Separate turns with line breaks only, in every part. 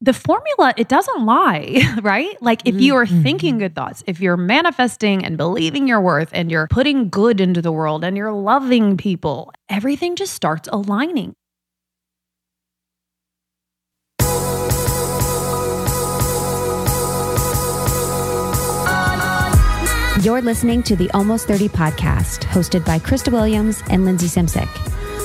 the formula it doesn't lie right? Like if you are mm-hmm. thinking good thoughts if you're manifesting and believing your worth and you're putting good into the world and you're loving people everything just starts aligning.
You're listening to the Almost 30 podcast, hosted by Krista Williams and Lindsey Simcik.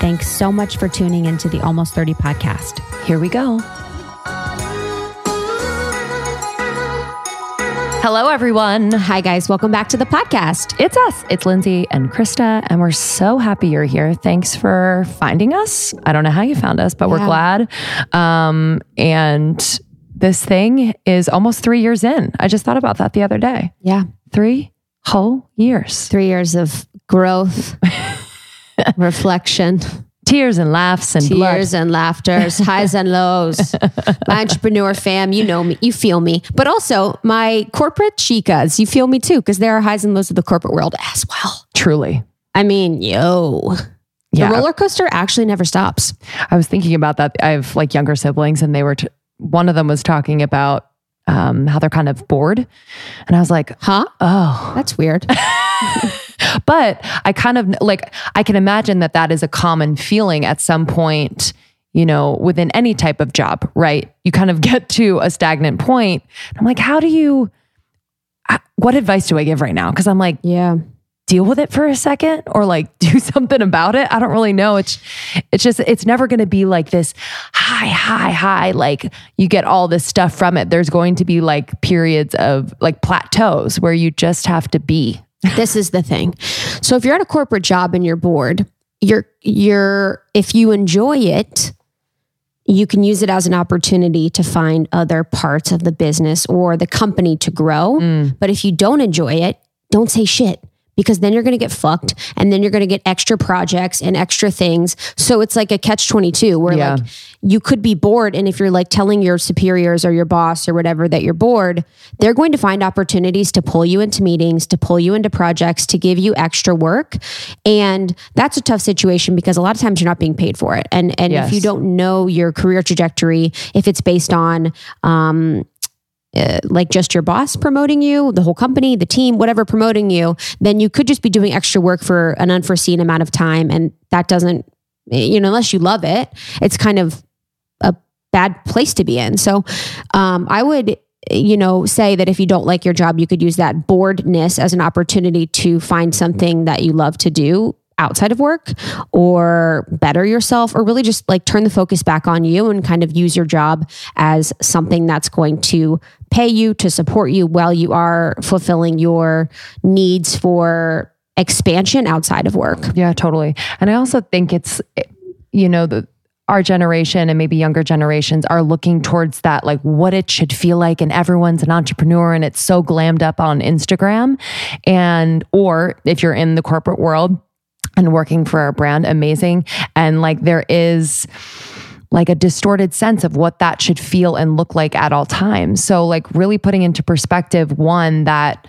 Thanks so much for tuning into the Almost 30 podcast.
Here we go. Hello, everyone.
Hi, guys. Welcome back to the podcast.
It's us. It's Lindsey and Krista, and we're so happy you're here. Thanks for finding us. I don't know how you found us, but we're glad. Um, and this thing is almost three years in. I just thought about that the other day.
Yeah.
Three whole years.
Three years of growth, reflection,
Tears and laughs and
tears and laughters, highs and lows. My entrepreneur fam, you know me, you feel me. But also my corporate chicas, you feel me too, because there are highs and lows of the corporate world as well.
Truly.
I mean, yo. The roller coaster actually never stops.
I was thinking about that. I have like younger siblings, and they were, t- one of them was talking about um, how they're kind of bored. And I was like,
Huh?
oh,
That's weird.
But I kind of like, I can imagine that that is a common feeling at some point, you know, within any type of job, right? You kind of get to a stagnant point. I'm like, how do you, uh, what advice do I give right now? Because I'm like,
Yeah.
deal with it for a second or like do something about it. I don't really know. It's it's just it's never going to be like this high high high like you get all this stuff from it. There's going to be like periods of like plateaus where you just have to be.
This is the thing. So if you're at a corporate job and you're bored, you're you're if you enjoy it, you can use it as an opportunity to find other parts of the business or the company to grow. Mm. But if you don't enjoy it, don't say shit because then you're going to get fucked and then you're going to get extra projects and extra things. So it's like a catch 22 where
Yeah.
like you could be bored and if you're like telling your superiors or your boss or whatever that you're bored, they're going to find opportunities to pull you into meetings, to pull you into projects, to give you extra work. And that's a tough situation because a lot of times you're not being paid for it. And and if you don't know your career trajectory, if it's based on um uh, like just your boss promoting you, the whole company, the team, whatever promoting you, then you could just be doing extra work for an unforeseen amount of time. And that doesn't, you know, unless you love it, it's kind of a bad place to be in. So um, I would, you know, say that if you don't like your job, you could use that boredness as an opportunity to find something that you love to do outside of work or better yourself or really just like turn the focus back on you and kind of use your job as something that's going to pay you to support you while you are fulfilling your needs for expansion outside of work.
Yeah, totally. And I also think it's, you know, the, our generation and maybe younger generations are looking towards that, like what it should feel like. And everyone's an entrepreneur and it's so glammed up on Instagram. And, or if you're in the corporate world and working for our brand, amazing. And like there is, like a distorted sense of what that should feel and look like at all times. So like really putting into perspective one that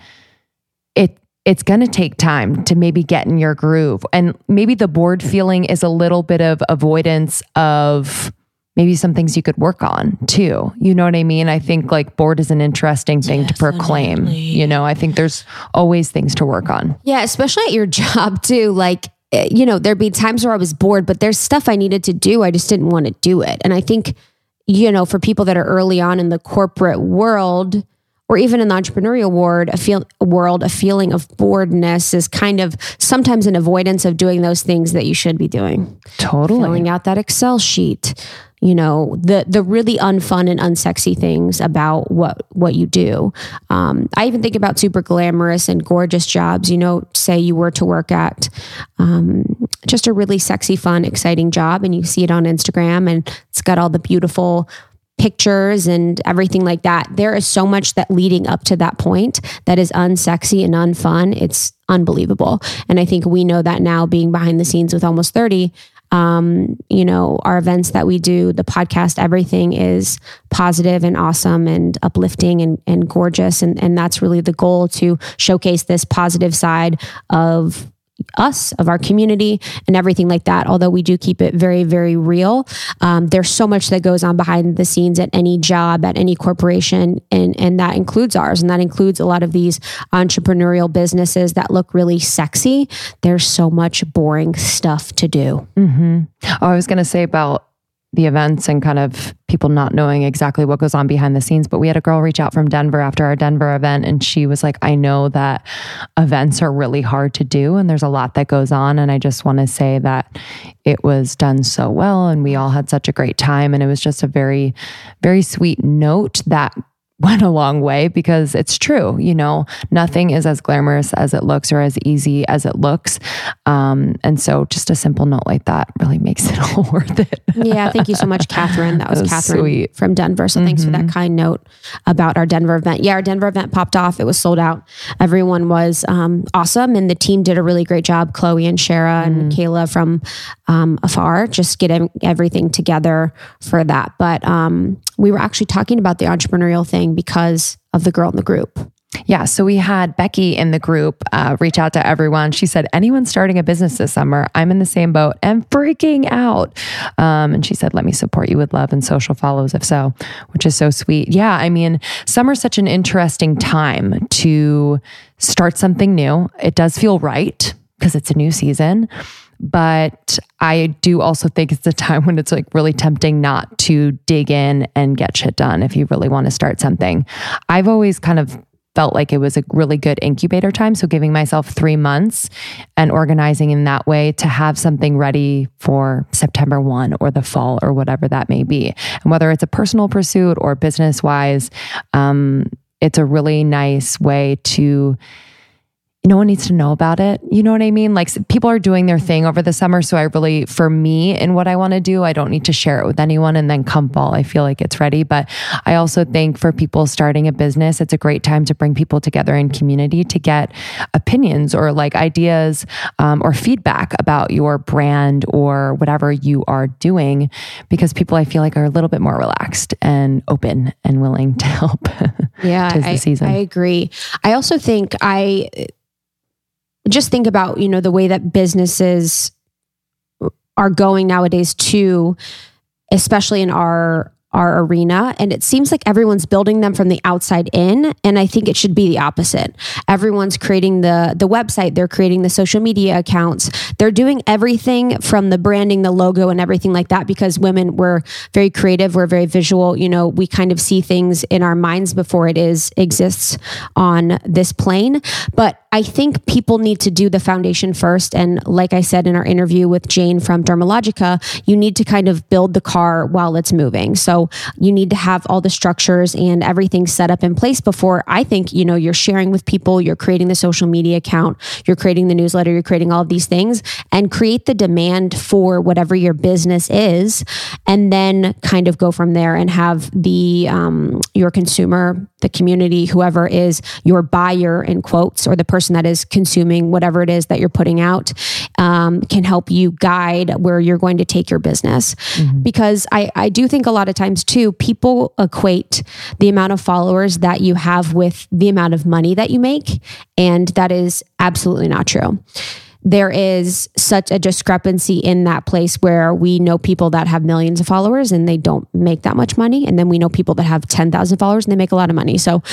it it's going to take time to maybe get in your groove. And maybe the bored feeling is a little bit of avoidance of maybe some things you could work on too. You know what I mean? I think like bored is an interesting thing to proclaim. You know, I think there's always things to work on.
Yeah, especially at your job too. Like, Eh, you know, there'd be times where I was bored, but there's stuff I needed to do. I just didn't want to do it. And I think, you know, for people that are early on in the corporate world or even in the entrepreneurial world, a feel world, a feeling of boredness is kind of sometimes an avoidance of doing those things that you should be doing.
Totally.
Filling out that Excel sheet, you know the the really unfun and unsexy things about what what you do. Um, i even think about super glamorous and gorgeous jobs you know say you were to work at um, just a really sexy fun exciting job and you see it on instagram and it's got all the beautiful pictures and everything like that. There is so much that leading up to that point that is unsexy and unfun. It's unbelievable. And i think we know that now being behind the scenes with almost 30 um, you know, our events that we do, the podcast, everything is positive and awesome and uplifting and, and gorgeous. And, and that's really the goal to showcase this positive side of us, of our community, and everything like that. Although we do keep it very, very real, um, there's so much that goes on behind the scenes at any job, at any corporation, and and that includes ours, and that includes a lot of these entrepreneurial businesses that look really sexy. There's so much boring stuff to do.
Mm-hmm. Oh, I was going to say about the events and kind of people not knowing exactly what goes on behind the scenes. But we had a girl reach out from Denver after our Denver event, and she was like, I know that events are really hard to do, and there's a lot that goes on. And I just want to say that it was done so well, and we all had such a great time. And it was just a very, very sweet note that went a long way because it's true. You know, nothing is as glamorous as it looks or as easy as it looks. Um, and so just a simple note like that really makes it all worth it.
yeah. Thank you so much, Catherine. That was, that was Catherine sweet. from Denver. So mm-hmm. thanks for that mm-hmm. kind note about our Denver event. Yeah, our Denver event popped off. It was sold out. Everyone was um, awesome. And the team did a really great job. Chloe and Shara mm. and Kayla from um, afar, just getting everything together for that. But um, we were actually talking about the entrepreneurial thing because of the girl in the group.
Yeah. So we had Becky in the group uh, reach out to everyone. She said, Anyone starting a business this summer, I'm in the same boat and freaking out. Um, and she said, Let me support you with love and social follows if so, which is so sweet. Yeah. I mean, summer's such an interesting time to start something new. It does feel right because it's a new season. But I do also think it's a time when it's like really tempting not to dig in and get shit done if you really want to start something. I've always kind of felt like it was a really good incubator time. So giving myself three months and organizing in that way to have something ready for September 1 or the fall or whatever that may be. And whether it's a personal pursuit or business wise, um, it's a really nice way to no one needs to know about it. You know what I mean? Like people are doing their thing over the summer. So I really, for me and what I want to do, I don't need to share it with anyone. And then come fall, I feel like it's ready. But I also think for people starting a business, it's a great time to bring people together in community to get opinions or like ideas um, or feedback about your brand or whatever you are doing. Because people I feel like are a little bit more relaxed and open and willing to help.
Yeah, I, I agree. I also think I, just think about, you know, the way that businesses are going nowadays too, especially in our our arena. And it seems like everyone's building them from the outside in. And i think it should be the opposite. Everyone's creating the the website. They're creating the social media accounts. They're doing everything from the branding the logo and everything like that because women we're very creative we're very visual. You know we kind of see things in our minds before it is exists on this plane. But I think people need to do the foundation first. And like I said in our interview with Jane from Dermalogica, you need to kind of build the car while it's moving. So you need to have all the structures and everything set up in place before I think, you know, you're sharing with people, you're creating the social media account, you're creating the newsletter, you're creating all of these things and create the demand for whatever your business is. And then kind of go from there and have the, um, your consumer, the community, whoever is your buyer in quotes or the person that is consuming whatever it is that you're putting out um, can help you guide where you're going to take your business. Mm-hmm. Because I, I do think a lot of times too, people equate the amount of followers that you have with the amount of money that you make. And that is absolutely not true there is such a discrepancy in that place where we know people that have millions of followers and they don't make that much money. And then we know people that have 10,000 followers and they make a lot of money. So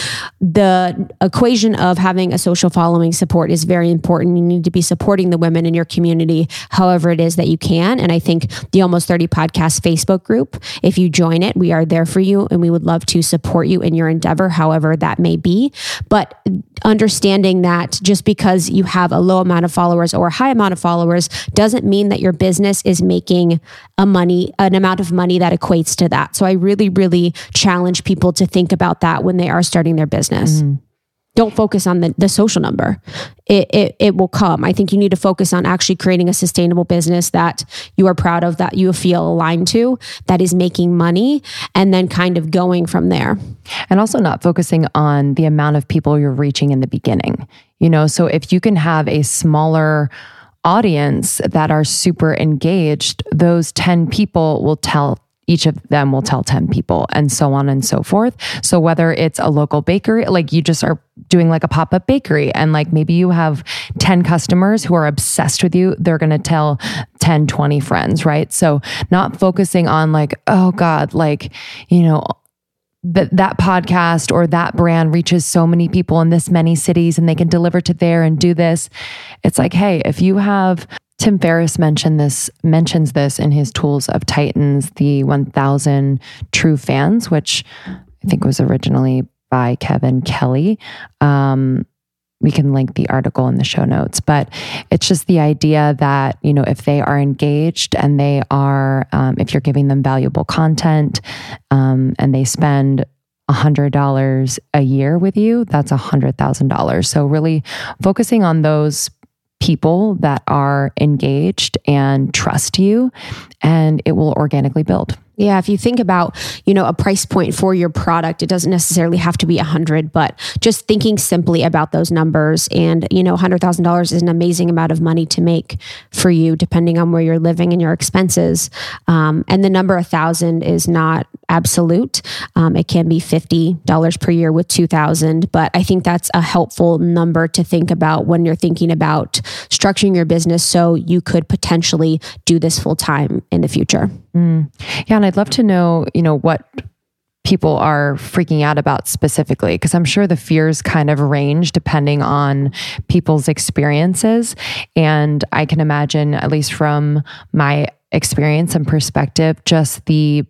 the equation of having a social following support is very important. You need to be supporting the women in your community, however it is that you can. And I think the Almost 30 Podcast Facebook group, if you join it, we are there for you and we would love to support you in your endeavor, however that may be. But understanding that just because you have a low amount of followers or or high amount of followers doesn't mean that your business is making a money, an amount of money that equates to that. So I really, really challenge people to think about that when they are starting their business. Mm-hmm don't focus on the, the social number. It, it, it will come. I think you need to focus on actually creating a sustainable business that you are proud of, that you feel aligned to, that is making money, and then kind of going from there.
And also not focusing on the amount of people you're reaching in the beginning. You know, so if you can have a smaller audience that are super engaged, those 10 people will tell each of them will tell 10 people and so on and so forth. So whether it's a local bakery, like you just are doing like a pop-up bakery and like maybe you have 10 customers who are obsessed with you, they're going to tell 10, 20 friends, right? So not focusing on like, oh God, like, you know, that that podcast or that brand reaches so many people in this many cities and they can deliver to there and do this. It's like, hey, if you have Tim Ferriss mentioned this mentions this in his Tools of Titans, the 1000 True Fans, which I think was originally by Kevin Kelly. Um, we can link the article in the show notes, but it's just the idea that, you know, if they are engaged and they are, um, if you're giving them valuable content um, and they spend $100 a year with you, that's $100,000. So, really focusing on those people that are engaged and trust you, and it will organically build.
Yeah, if you think about, you know, a price point for your product, it doesn't necessarily have to be a hundred, but just thinking simply about those numbers and, you know, hundred thousand dollars is an amazing amount of money to make for you, depending on where you're living and your expenses. Um, and the number a thousand is not absolute. Um, it can be fifty dollars per year with two thousand, but I think that's a helpful number to think about when you're thinking about structuring your business so you could potentially do this full time in the future.
Mm. Yeah, and I'd love to know, you know, what people are freaking out about specifically because I'm sure the fears kind of range depending on people's experiences and I can imagine at least from my experience and perspective just the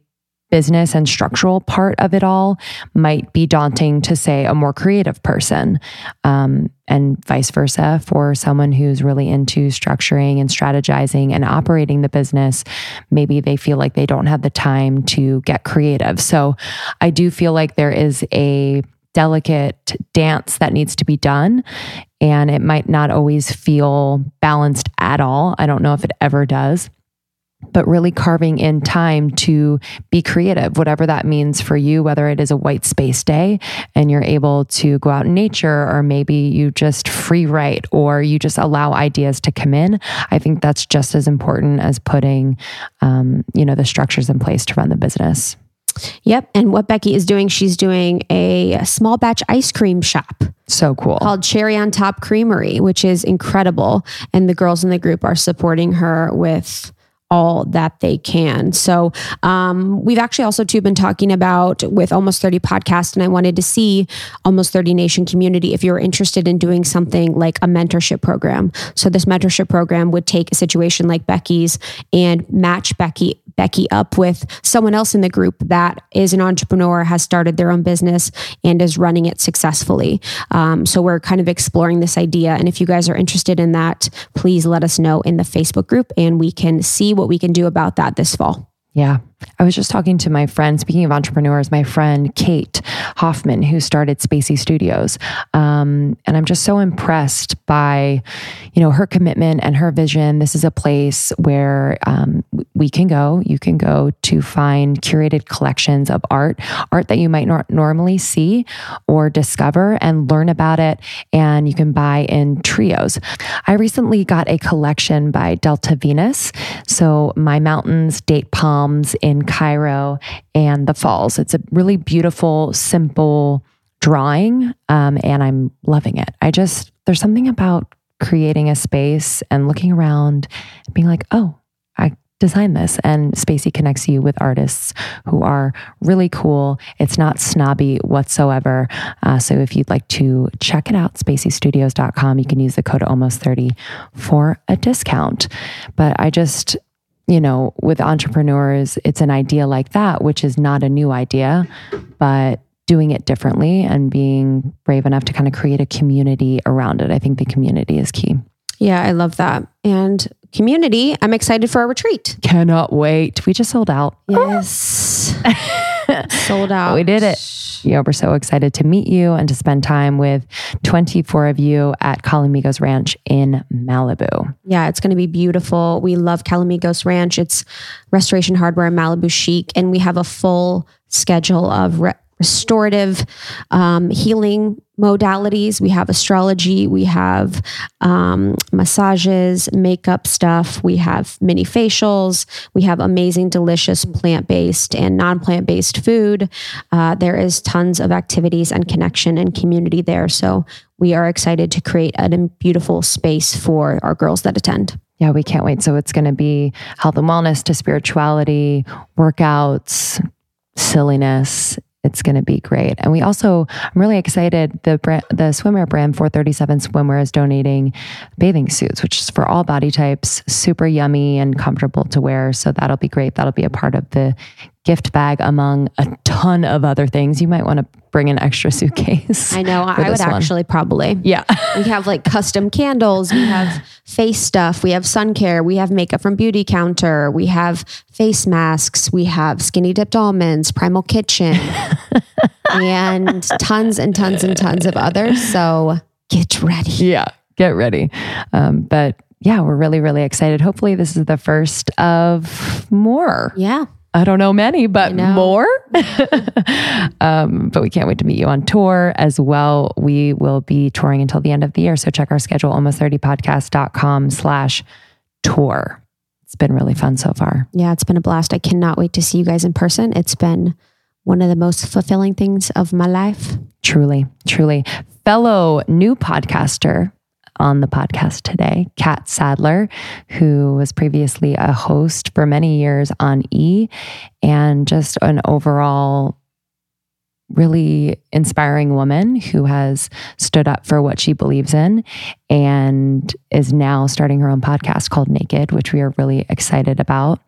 business and structural part of it all might be daunting to say a more creative person um, and vice versa for someone who's really into structuring and strategizing and operating the business. Maybe they feel like they don't have the time to get creative. So i do feel like there is a delicate dance that needs to be done and it might not always feel balanced at all. I don't know if it ever does but really carving in time to be creative, whatever that means for you, whether it is a white space day and you're able to go out in nature, or maybe you just free write or you just allow ideas to come in. I think that's just as important as putting, um, you know, the structures in place to run the business.
Yep. And what Becky is doing, she's doing a small batch ice cream shop.
So cool.
Called Cherry on Top Creamery, which is incredible. And the girls in the group are supporting her with all that they can. So um, we've actually also too been talking about with almost 30 podcasts, and I wanted to see almost 30 nation community if you're interested in doing something like a mentorship program. So this mentorship program would take a situation like Becky's and match Becky Becky up with someone else in the group that is an entrepreneur, has started their own business, and is running it successfully. Um, so we're kind of exploring this idea. And if you guys are interested in that, please let us know in the Facebook group and we can see what we can do about that this fall.
Yeah. I was just talking to my friend, speaking of entrepreneurs, my friend Kate Hoffman, who started Spacey Studios. Um, and I'm just so impressed by, you know, her commitment and her vision. This is a place where um, we can go, you can go to find curated collections of art, art that you might not normally see or discover and learn about it. And you can buy in trios. I recently got a collection by Delta Venus. So my mountains, date palms in Cairo and the falls. It's a really beautiful, simple drawing. Um, and I'm loving it. I just, there's something about creating a space and looking around and being like, oh, I designed this. And Spacey connects you with artists who are really cool. It's not snobby whatsoever. Uh, so if you'd like to check it out, spaceystudios.com, you can use the code almost 30 for a discount. But I just, you know, with entrepreneurs, it's an idea like that, which is not a new idea, but doing it differently and being brave enough to kind of create a community around it. I think the community is key.
Yeah, I love that. And community, I'm excited for our retreat.
Cannot wait. We just sold out.
Yes. Sold out.
We did it. Yeah, we're so excited to meet you and to spend time with 24 of you at Calamigos Ranch in Malibu.
Yeah, it's going to be beautiful. We love Calamigos Ranch. It's restoration hardware Malibu chic, and we have a full schedule of re- restorative um, healing modalities. We have astrology, we have um, massages, makeup stuff, we have mini facials, we have amazing, delicious plant based and non plant based food. Uh, there is tons of activities and connection and community there. So we are excited to create a beautiful space for our girls that attend.
Yeah, we can't wait. So it's going to be health and wellness to spirituality, workouts, silliness it's going to be great. And we also, I'm really excited. The brand, the swimwear brand 437 Swimwear is donating bathing suits, which is for all body types, super yummy and comfortable to wear. So that'll be great. That'll be a part of the gift bag among a ton of other things. You might want to bring an extra suitcase.
I know. I would one. actually probably.
Yeah.
we have like custom candles. We have face stuff. We have sun care. We have makeup from Beauty Counter, We have face masks. We have skinny dipped almonds, Primal Kitchen, and tons and tons and tons of others. So get ready.
Yeah. Get ready. Um, but yeah, we're really, really excited. Hopefully, this is the first of more.
Yeah.
I don't know many, but know. more. um, but we can't wait to meet you on tour as well. We will be touring until the end of the year. So check our schedule, almost30podcast.com slash tour. It's been really fun so far.
Yeah, it's been a blast. I cannot wait to see you guys in person. It's been one of the most fulfilling things of my life.
Truly, truly. Fellow new podcaster, on the podcast today, Catt Sadler, who was previously a host for many years on E and just an overall really inspiring woman who has stood up for what she believes in and is now starting her own podcast called Naked, which we are really excited about.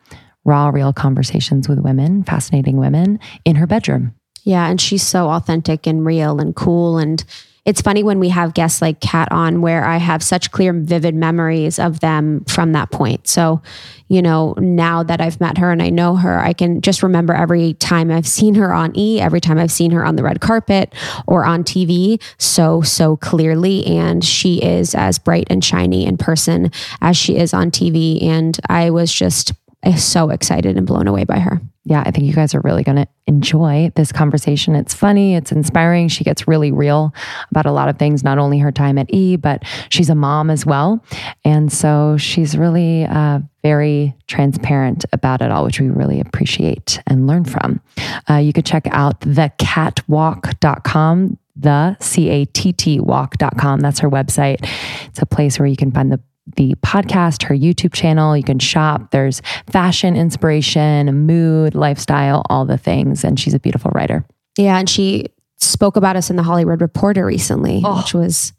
Raw, real conversations with women, fascinating women in her bedroom.
Yeah. And she's so authentic and real and cool. And it's funny when we have guests like Catt on where I have such clear, vivid memories of them from that point. So, you know, now that I've met her and I know her, I can just remember every time I've seen her on E, every time I've seen her on the red carpet or on TV so, so clearly. And she is as bright and shiny in person as she is on TV. And I was just so excited and blown away by her
yeah, I think you guys are really going to enjoy this conversation. It's funny, it's inspiring. She gets really real about a lot of things, not only her time at E, but she's a mom as well. And so she's really uh, very transparent about it all, which we really appreciate and learn from. Uh, you could check out thecatwalk.com the C-A-T-T walk.com. That's her website. It's a place where you can find the the podcast, her YouTube channel. You can shop. There's fashion inspiration, mood, lifestyle, all the things. And she's a beautiful writer.
Yeah. And she spoke about us in the Hollywood Reporter recently, oh. which was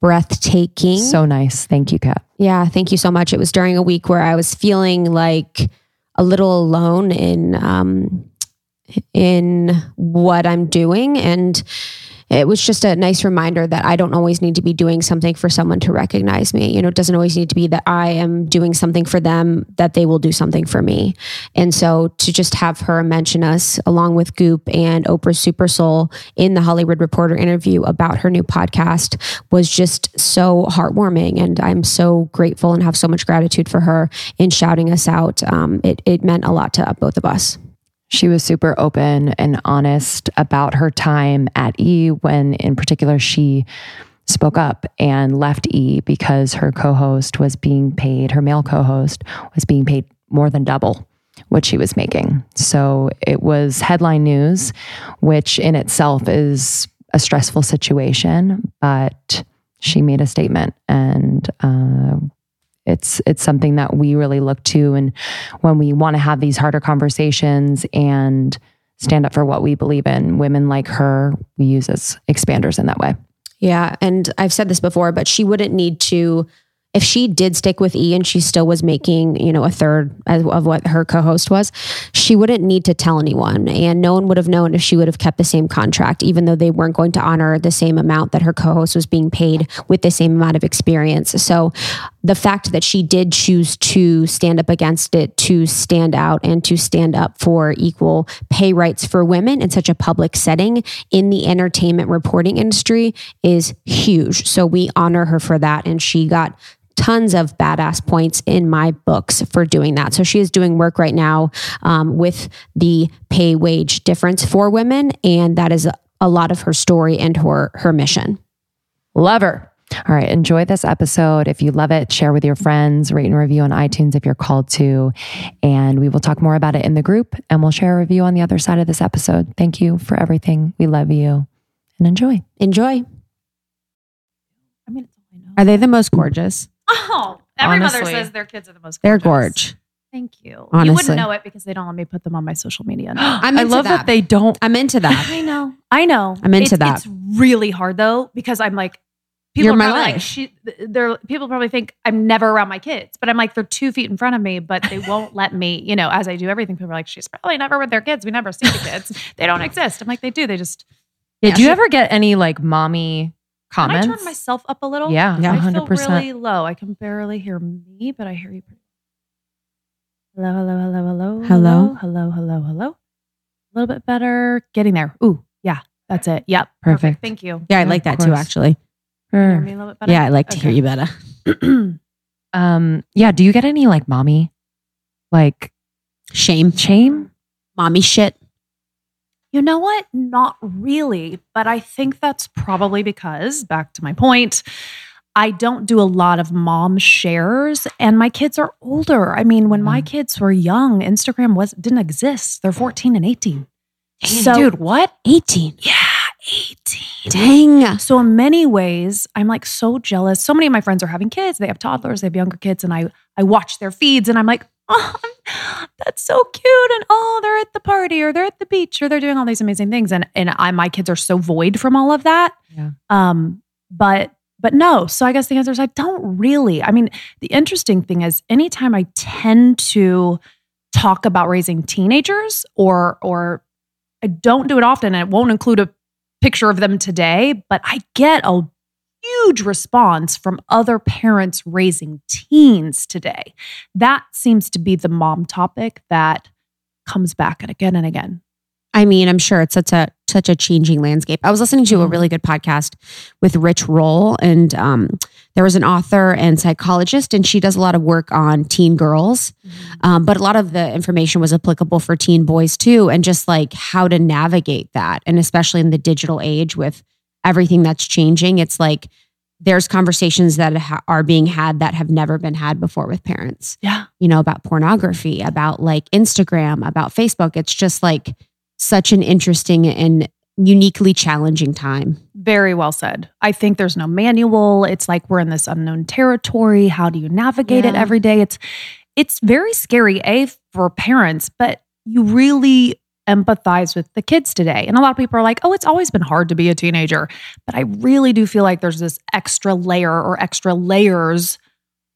breathtaking.
So nice. Thank you, Catt.
Yeah. Thank you so much. It was during a week where I was feeling like a little alone in, um, in what I'm doing. And, it was just a nice reminder that I don't always need to be doing something for someone to recognize me. You know, it doesn't always need to be that I am doing something for them, that they will do something for me. And so to just have her mention us along with Goop and Oprah Super Soul in the Hollywood Reporter interview about her new podcast was just so heartwarming. And I'm so grateful and have so much gratitude for her in shouting us out. Um, it, it meant a lot to both of us.
She was super open and honest about her time at E when, in particular, she spoke up and left E because her co host was being paid, her male co host was being paid more than double what she was making. So it was headline news, which in itself is a stressful situation, but she made a statement and uh, it's it's something that we really look to and when we want to have these harder conversations and stand up for what we believe in women like her we use as expanders in that way.
Yeah. And i've said this before but she wouldn't need to if she did stick with E and she still was making, you know, a third of what her co-host was, she wouldn't need to tell anyone. And no one would have known if she would have kept the same contract even though they weren't going to honor the same amount that her co-host was being paid with the same amount of experience. So the fact that she did choose to stand up against it, to stand out and to stand up for equal pay rights for women in such a public setting in the entertainment reporting industry is huge. So we honor her for that and she got tons of badass points in my books for doing that. So she is doing work right now um, with the pay wage difference for women, and that is a, lot of her story and her her mission.
Love her. All right, enjoy this episode. If you love it, share with your friends, rate and review on iTunes if you're called to. And we will talk more about it in the group and we'll share a review on the other side of this episode. Thank you for everything. We love you and enjoy.
Enjoy.
I mean,
are they the most gorgeous?
Oh, every
Honestly.
mother says their kids are the most gorgeous.
They're
gorgeous.
gorge.
Thank you.
Honestly.
You wouldn't know it because they don't let me put them on my social media. No.
I'm
I love that.
that.
they don't.
I'm into that.
I know. I know.
I'm into
it's,
that.
It's really hard though because I'm like people
You're
are
my
probably like she they're people probably think I'm never around my kids, but I'm like they're two feet in front of me, but they won't let me, you know, as I do everything. People are like, she's probably never with their kids. We never see the kids. they don't exist. I'm like, they do. They just
Yeah,
Yeah,
do you
she-
ever get any like mommy
can I
comments?
turn myself up a little?
Yeah,
Yeah.
I
100%.
feel really low. I can barely hear me, but I hear you. pretty- Hello, hello, hello, hello,
Hello.
hello, hello, hello. A little bit better. Getting there. Ooh, yeah, that's it. Yep,
Perfect.
Thank you.
Yeah, I like that too, actually.
Can you hear me a little bit better?
Yeah, I like to hear
Okay.
you better.
Um, yeah, do you get any like mommy like
Shame.
shame?
Mommy shit.
You know what? Not really. But I think that's probably because, back to my point, I don't do a lot of mom shares and my kids are older. I mean, when my
Mm.
kids were young, Instagram was didn't exist. They're 14 and 18. So-
Dude, what?
18.
Yeah, 18.
Dang.
So in many ways, I'm like so jealous. So many of my friends are having kids. They have toddlers, they have younger kids, and I I watch their feeds and I'm like, oh, that's so cute. And oh, they're at the party or they're at the beach or they're doing all these amazing things. And and I my kids are so void from all of that.
Yeah.
Um, but but no. So I guess the answer is I don't really. I mean, the interesting thing is anytime I tend to talk about raising teenagers or or I don't do it often and it won't include a picture of them today, but I get a huge response from other parents raising teens today. That seems to be the mom topic that comes back and again and again.
I mean, I'm sure it's such a such a changing landscape. I was listening to a
Mhm.
really good podcast with Rich Roll, and um, there was an author and psychologist, and she does a lot of work on teen girls, um, but a lot of the information was applicable for teen boys too, and just like how to navigate that, and especially in the digital age with everything that's changing, it's like there's conversations that ha- are being had that have never been had before with parents
Yeah.
you know, about pornography, about like Instagram, about Facebook. It's just like such an interesting and uniquely challenging time.
Very well said. I think there's no manual. It's like we're in this unknown territory. How do you navigate it every day? It's it's very scary, A, for parents, but you really empathize with the kids today. And a lot of people are like, oh, it's always been hard to be a teenager. But I really do feel like there's this extra layer or extra layers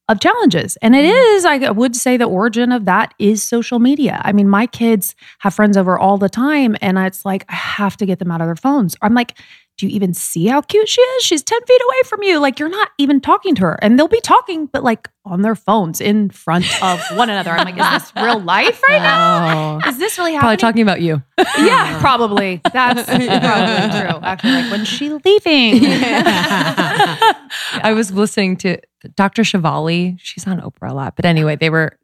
of challenges. And it mm-hmm. is, I would say, the origin of that is social media. I mean, my kids have friends over all the time, and it's like, I have to get them out of their phones. I'm like, do you even see how cute she is? She's 10 feet away from you. Like, you're not even talking to her. And they'll be talking, but like on their phones in front of one another. I'm like, is this real life right now?
Oh.
Is this really happening?
Probably talking about you.
yeah, probably. That's probably true. Actually, like, when's she leaving?
I was listening to Dr. Shefali. She's on Oprah a lot. But anyway, they were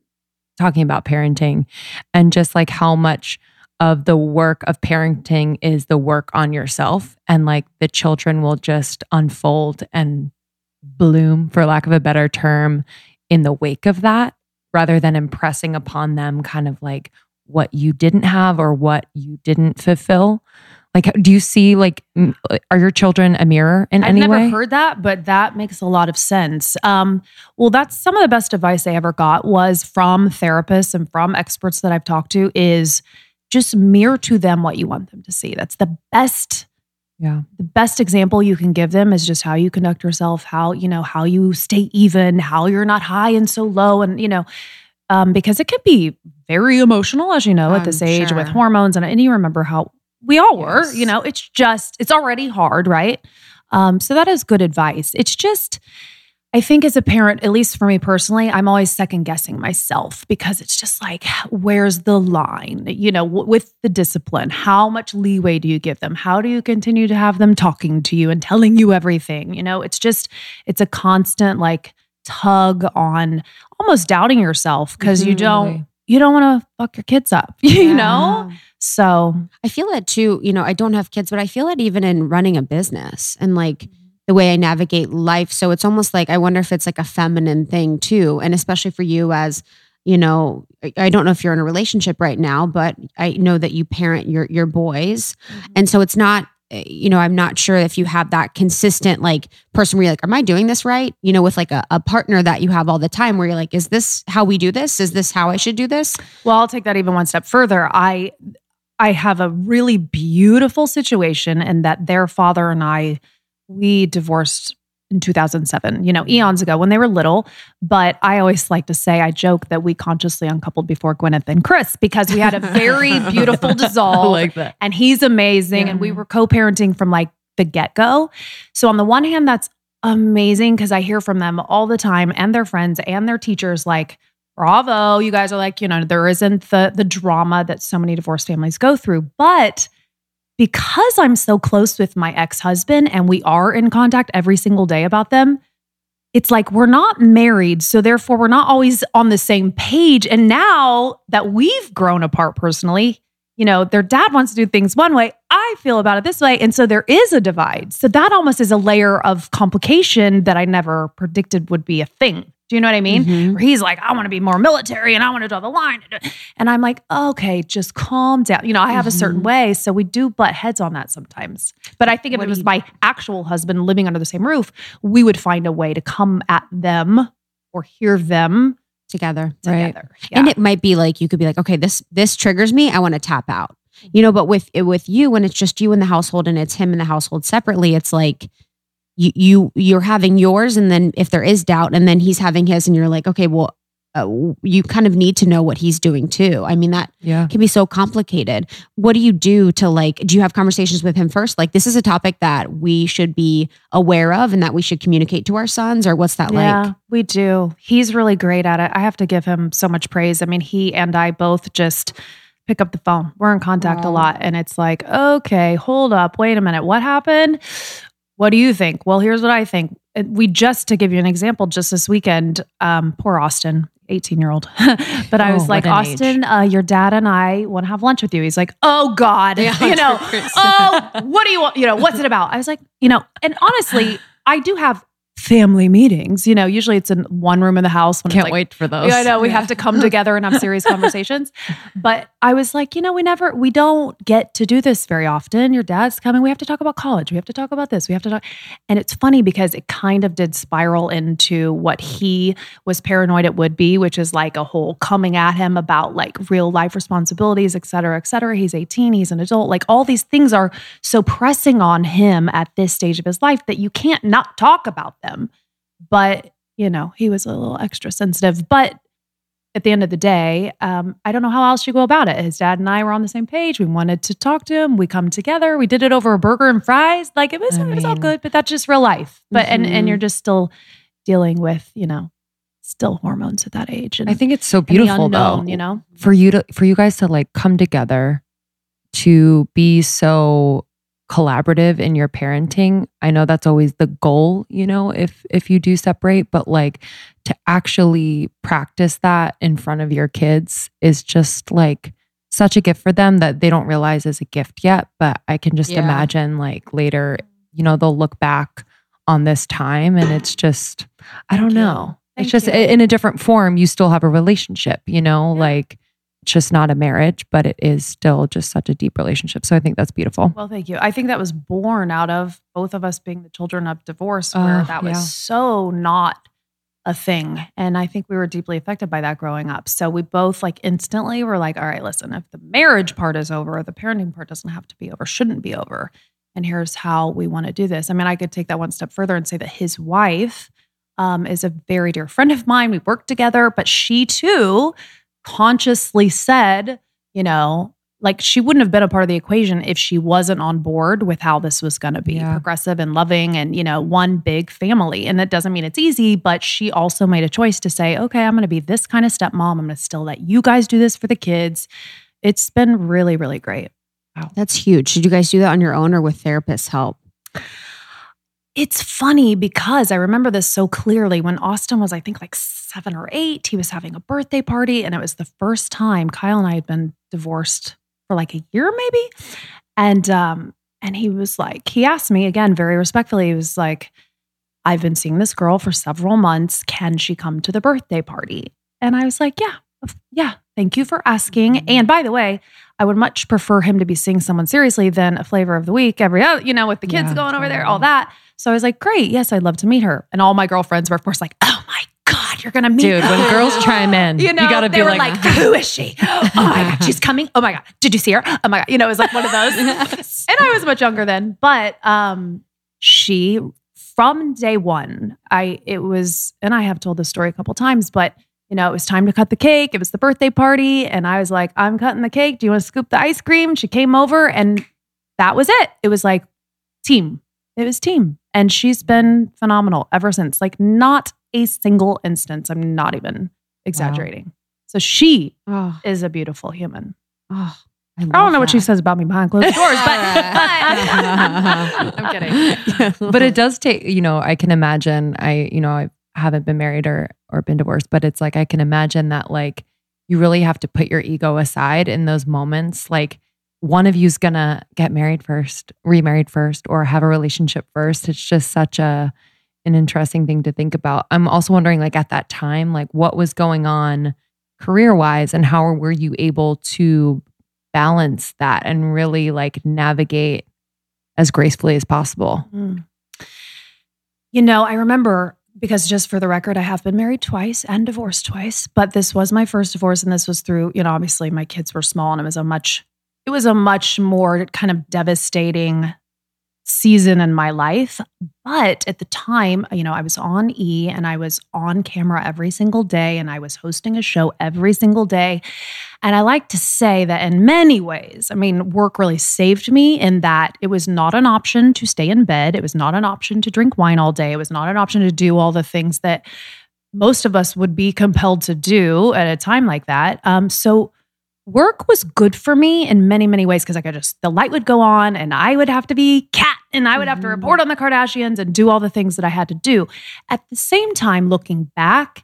talking about parenting and just like how much of the work of parenting is the work on yourself. And like the children will just unfold and bloom, for lack of a better term, in the wake of that rather than impressing upon them kind of like what you didn't have or what you didn't fulfill. Like, do you see like, are your children a mirror in
I've
any
never
way?
heard that, but that makes a lot of sense. Um, well, that's some of the best advice I ever got was from therapists and from experts that I've talked to is just mirror to them what you want them to see. That's the best
Yeah.
the best example you can give them is just how you conduct yourself, how, you know, how you stay even, how you're not high and so low. And, you know, um, because it can be very emotional, as you know, at
I'm
this age with hormones. And, and you remember how we all were,
Yes.
you know, it's just, it's already hard, right? Um, so that is good advice. It's just, I think as a parent, at least for me personally, I'm always second guessing myself because it's just like, where's the line? You know, with the discipline, how much leeway do you give them? How do you continue to have them talking to you and telling you everything? You know, it's just, it's a constant like tug on almost doubting yourself because you
Mhm.
don't, you don't want to fuck your kids up, you know? So,
I feel that too. You know, I don't have kids, but I feel it even in running a business and like the way I navigate life. So it's almost like I wonder if it's like a feminine thing too. And especially for you as, you know, I- don't know if you're in a relationship right now, but I know that you parent your your boys. And so it's not eh, you know, I'm not sure if you have that consistent like person where you're like, am I doing this right? You know, with like a, a partner that you have all the time where you're like, is this how we do this? Is this how I should do this?
Well, I'll take that even one step further. I I have a really beautiful situation in that their father and I we divorced in 2007, you know, eons ago when they were little, but I always like to say I joke that we consciously uncoupled before Gwyneth and Chris because we had a very beautiful dissolve
that.
and he's amazing and we were co-parenting from like the get-go. So on the one hand that's amazing because i hear from them all the time and their friends and their teachers like bravo you guys are like you know there isn't the the drama that so many divorced families go through. But because i'm so close with my ex-husband and we are in contact every single day about them it's like we're not married so therefore we're not always on the same page and now that we've grown apart personally you know, their dad wants to do things one way. I feel about it this way. And so there is a divide. So that almost is a layer of complication that I never predicted would be a thing. Do you know what I mean?
Mhm.
Where he's like, I want to be more military and I want to draw the line. And I'm like, okay, just calm down. You know, I have a certain
Mhm.
way. So we do butt heads on that sometimes. But I think if
What
it was
you-
my actual husband living under the same roof, we would find a way to come at them or hear them
Together.
Right.
together.
and it might be like you could be like okay this this triggers me i want to tap out you know but with with you when it's just you in the household and it's him in the household separately it's like you you you're having yours and then if there is doubt and then he's having his and you're like okay well uh, you kind of need to know what he's doing too i mean that
Yeah.
can be so complicated what do you do to like do you have conversations with him first like this is a topic that we should be aware of and that we should communicate to our sons or what's that
Yeah,
like
we do. He's really great at it. I have to give him so much praise. I mean, he and I both just pick up the phone. We're in contact a lot. And it's like, okay, hold up. Wait a minute. What happened? What do you think? Well, here's what I think. We just, to give you an example, just this weekend, um, poor Austin, 18 year old. but I
Oh,
was
what
like. Austin, uh, your dad and I want to have lunch with you. He's like, oh God,
Yeah,
you know,
100%.
oh, what do you want? You know, what's it about? I was like, you know, and honestly, I do have family meetings. You know, usually it's in one room in the house. When
Can't
like,
wait for those.
Yeah, I know we
Yeah.
have to come together and have serious conversations. But I was like, you know, we never, we don't get to do this very often. Your dad's coming. We have to talk about college. We have to talk about this. We have to talk. And it's funny because it kind of did spiral into what he was paranoid it would be, which is like a whole coming at him about like real life responsibilities, et cetera, et cetera. He's 18, he's an adult. Like all these things are so pressing on him at this stage of his life that you can't not talk about them. But, you know, he was a little extra sensitive. But at the end of the day, um, I don't know how else you go about it. His dad and I were on the same page. We wanted to talk to him. We come together. We did it over a burger and fries. Like it was,
I
it was all good, but that's just real life. But and
Mhm.
and you're just still dealing with, you know, still hormones at that age. And
I think it's so beautiful
unknown,
though.
you know.
for you to for you guys to like come together to be so collaborative in your parenting i know that's always the goal you know if if you do separate but like to actually practice that in front of your kids is just like such a gift for them that they don't realize is a gift yet but i can just
Yeah.
imagine like later you know they'll look back on this time and it's just i don't
Thank you.
know
Thank
it's just
you.
in a different form you still have a relationship you know
Yeah.
like just not a marriage but it is still just such a deep relationship so i think that's beautiful
Well, thank you. I think that was born out of both of us being the children of divorce, where
Oh,
that was
yeah.
so not a thing. And I think we were deeply affected by that growing up. So we both like instantly were like, all right, listen, if the marriage part is over, the parenting part doesn't have to be over, shouldn't be over. and here's how we want to do this. I mean, I could take that one step further and say that his wife um, is a very dear friend of mine. We work together, but she too consciously said, you know, like she wouldn't have been a part of the equation if she wasn't on board with how this was going to be
Yeah.
progressive and loving and you know one big family and that doesn't mean it's easy but she also made a choice to say okay i'm going to be this kind of stepmom i'm going to still let you guys do this for the kids it's been really really great Wow.
That's huge. Did you guys do that on your own or with therapist help?
It's funny because I remember this so clearly when Austin was, I think, like seven or eight. He was having a birthday party, and it was the first time Kyle and I had been divorced for like a year, maybe. And um, and he was like, he asked me again very respectfully. He was like, "I've been seeing this girl for several months. Can she come to the birthday party?" And I was like, "Yeah, yeah. Thank you for asking." And by the way, I would much prefer him to be seeing someone seriously than a flavor of the week every other, you know, with the kids
Yeah,
going over there, all that. So I was like, great. Yes, I'd love to meet her. And all my girlfriends were, of course, like, oh my God, you're going to meet
Dude, when girls chime in,
you know,
gotta
they
be
were
like,
like, who is she? Oh my God, she's coming. Oh my God, did you see her? Oh my God. You know, it was like one of those. and I was much younger then, but um, she, from day one, I, it was, and I have told this story a couple times, but you know, it was time to cut the cake. It was the birthday party. And I was like, I'm cutting the cake. Do you want to scoop the ice cream? She came over and that was it. It was like team. It was team. And she's been phenomenal ever since. Like, not a single instance. I'm not even exaggerating. So she
Oh,
is a beautiful human.
oh
I don't know what she says about me behind closed doors, but, but I'm kidding.
but it does take you know i can imagine i you know i haven't been married or or been divorced but it's like i can imagine that like you really have to put your ego aside in those moments like one of you's gonna get married first remarried first or have a relationship first it's just such a an interesting thing to think about i'm also wondering like at that time like what was going on career wise and how were you able to balance that and really like navigate as gracefully as possible
Mm. You know, I remember because just for the record, I have been married twice and divorced twice, but this was my first divorce. And this was through, you know, obviously my kids were small and it was a much, it was a much more kind of devastating season in my life. But at the time, you know, I was on E and I was on camera every single day and I was hosting a show every single day. And I like to say that in many ways, I mean, work really saved me in that it was not an option to stay in bed. It was not an option to drink wine all day. It was not an option to do all the things that most of us would be compelled to do at a time like that. Um, so work was good for me in many, many ways because I could just, the light would go on and I would have to be Catt and I would have to
Mhm.
report on the Kardashians and do all the things that I had to do. At the same time, looking back,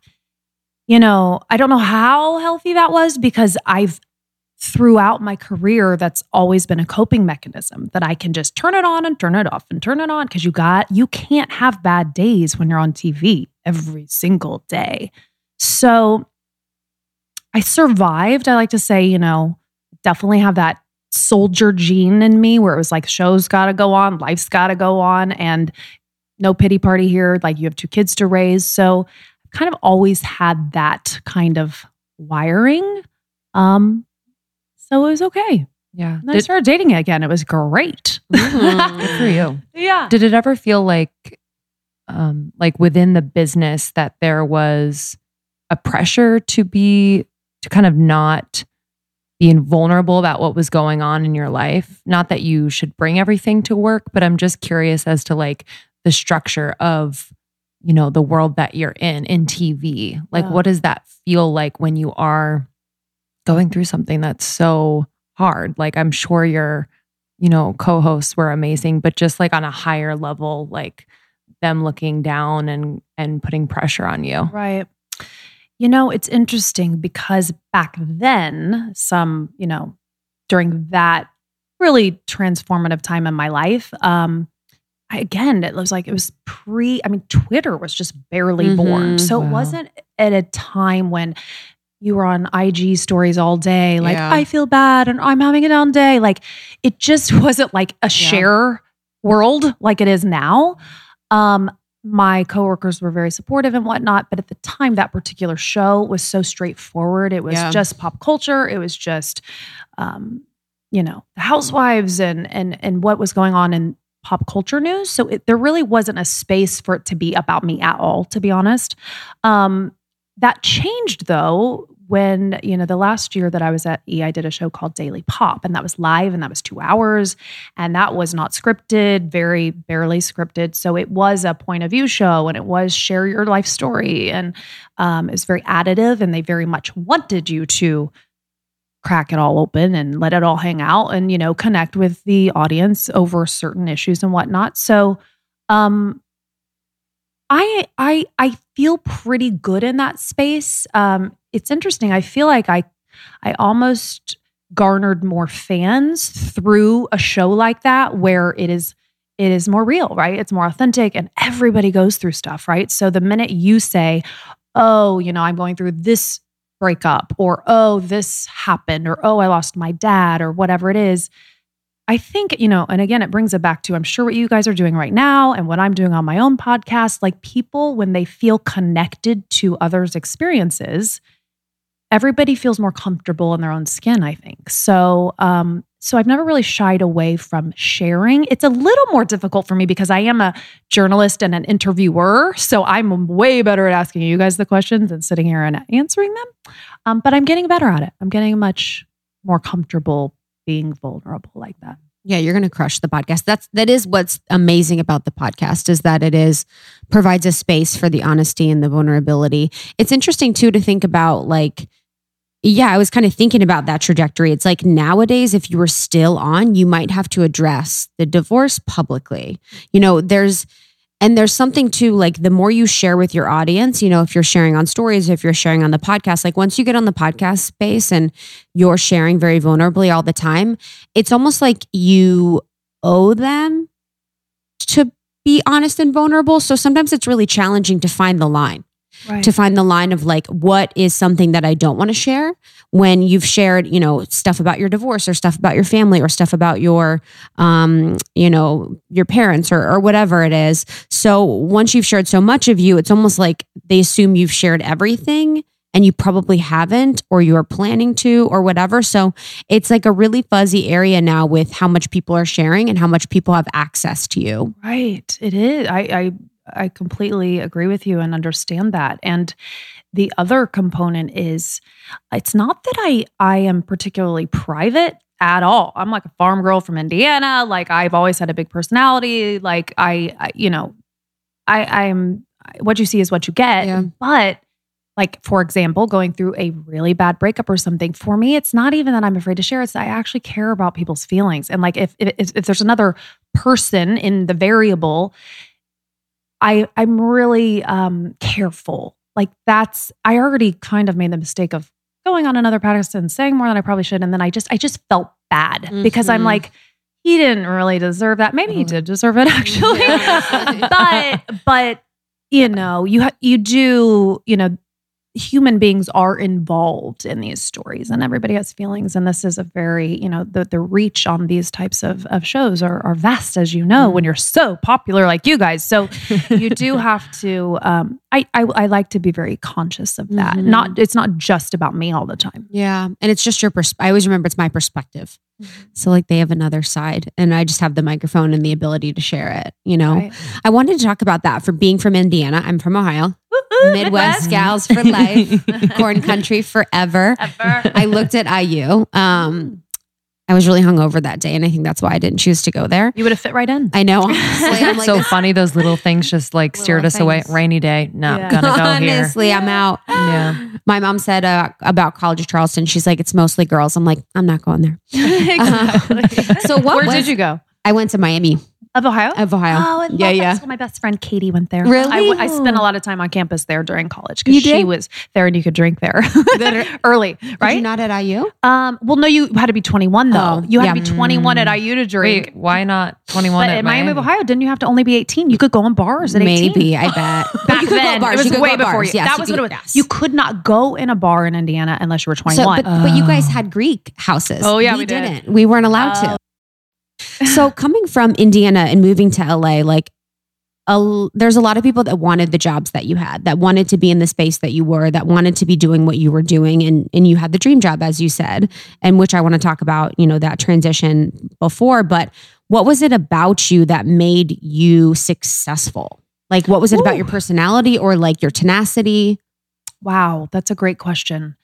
you know, I don't know how healthy that was because I've throughout my career that's always been a coping mechanism that I can just turn it on and turn it off and turn it on because you got you can't have bad days when you're on TV every single day. So I survived. I like to say, you know, definitely have that soldier gene in me where it was like show's got to go on, life's got to go on and no pity party here like you have two kids to raise. So I've kind of always had that kind of wiring. Um so it was okay.
yeah
And I started dating again. It was great.
Mhm.
good for you
Yeah.
did it ever feel like um like within the business that there was a pressure to be to kind of not being vulnerable about what was going on in your life not that you should bring everything to work but i'm just curious as to like the structure of you know the world that you're in in tv like
Yeah.
what does that feel like when you are going through something that's so hard like i'm sure your you know co-hosts were amazing but just like on a higher level like them looking down and and putting pressure on you
Right. You know, it's interesting because back then, some, you know, during that really transformative time in my life, um, I, again, it was like it was pre, I mean, Twitter was just barely born.
Mhm.
So it wasn't at a time when you were on IG stories all day, like,
Yeah.
I feel bad and I'm having a down day. Like, it just wasn't like a share world like it is now. Um, my coworkers were very supportive and whatnot, but at the time, that particular show was so straightforward. It was
Yeah.
just pop culture. It was just, um, you know, the housewives and and and what was going on in pop culture news. So it, there really wasn't a space for it to be about me at all, to be honest. Um, that changed though when you know the last year that I was at E, I did a show called Daily Pop, and that was live, and that was two hours, and that was not scripted, very barely scripted. So it was a point of view show, and it was share your life story, and um, it was very additive, and they very much wanted you to crack it all open and let it all hang out, and you know connect with the audience over certain issues and whatnot. So. Um, I I I feel pretty good in that space. Um, it's interesting. I feel like I I almost garnered more fans through a show like that where it is it is more real, right? It's more authentic and everybody goes through stuff, right? So the minute you say, "Oh, you know, I'm going through this breakup," or "Oh, this happened," or "Oh, I lost my dad," or whatever it is, I think, you know, and again, it brings it back to I'm sure what you guys are doing right now and what I'm doing on my own podcast. Like people, when they feel connected to others' experiences, everybody feels more comfortable in their own skin, I think. So, um, so I've never really shied away from sharing. It's a little more difficult for me because I am a journalist and an interviewer. So I'm way better at asking you guys the questions and sitting here and answering them. Um, but I'm getting better at it. I'm getting much more comfortable being vulnerable like that.
Yeah, you're going to crush the podcast. That's that is what's amazing about the podcast is that it is provides a space for the honesty and the vulnerability. It's interesting too to think about like yeah, I was kind of thinking about that trajectory. It's like nowadays if you were still on, you might have to address the divorce publicly. You know, there's and there's something to like the more you share with your audience, you know, if you're sharing on stories, if you're sharing on the podcast, like once you get on the podcast space and you're sharing very vulnerably all the time, it's almost like you owe them to be honest and vulnerable. So sometimes it's really challenging to find the line
Right.
to find the line of like what is something that I don't want to share when you've shared, you know, stuff about your divorce or stuff about your family or stuff about your um, you know, your parents or or whatever it is. So once you've shared so much of you, it's almost like they assume you've shared everything and you probably haven't or you're planning to or whatever. So it's like a really fuzzy area now with how much people are sharing and how much people have access to you.
Right. It is. I, I I completely agree with you and understand that. And the other component is it's not that I I am particularly private at all. I'm like a farm girl from Indiana. Like I've always had a big personality. Like I, I you know, I I'm what you see is what you get.
Yeah.
But like for example, going through a really bad breakup or something, for me, it's not even that I'm afraid to share. It's that I actually care about people's feelings. And like if if, if there's another person in the variable, I I'm really um careful. Like that's I already kind of made the mistake of going on another podcast and saying more than I probably should. And then I just I just felt bad because I'm
Mhm.
like, he didn't really deserve that. Maybe he
Mhm.
did deserve it actually. But but you know, you ha- you do, you know, human beings are involved in these stories and everybody has feelings and this is a very you know the the reach on these types of, of shows are, are vast as you know when you're so popular like you guys so you do have to um I, I i like to be very conscious of that
Mhm.
not it's not just about me all the time
Yeah. And it's just your pers- I always remember it's my perspective. So like they have another side and I just have the microphone and the ability to share it, you know.
Right.
I wanted to talk about that for being from Indiana. I'm from Ohio. Midwest gals for life. Corn country forever.
Ever.
I looked at IU. Um I was really hungover that day and I think that's why I didn't choose to go there.
you would have fit right in
I know honestly. I'm like
so funny. Those little things just like steered
Little
us away. Rainy day. No,
Yeah.
gonna go here.
honestly, I'm out.
Yeah.
My mom said uh, about College of Charleston. She's like, it's mostly girls. I'm like, I'm not going there.
exactly.
So what
where
was-
did you go
I went to Miami
of ohio
of Ohio.
Oh, I love
yeah, yeah.
school. My best friend Katie went there.
Really?
I, I spent a lot of time on campus there during college because she was there and you could drink there early,
Did
right?
you not at IU?
um, well, no, you had to be 21 though.
Oh,
you had
yeah.
to be 21 at IU to drink.
Wait, why not 21
but
at
in Miami of Ohio, didn't you have to only be 18? You could go on bars at 18.
Maybe, I bet.
Back
you could go
then,
bars.
it was way before
bars.
you.
Yes,
that
you
was
could-
what it was.
yes.
You could not go in a bar in Indiana unless you were 21.
So, but, but you guys
Oh.
had Greek houses.
Oh, yeah, we did.
didn't. We weren't allowed
Oh.
to. So coming from Indiana and moving to LA, like a, there's a lot of people that wanted the jobs that you had, that wanted to be in the space that you were, that wanted to be doing what you were doing, and and you had the dream job, as you said, and which I want to talk about, you know, that transition before. But what was it about you that made you successful? Like, what was it about your personality or like your tenacity?
Wow, that's a great question.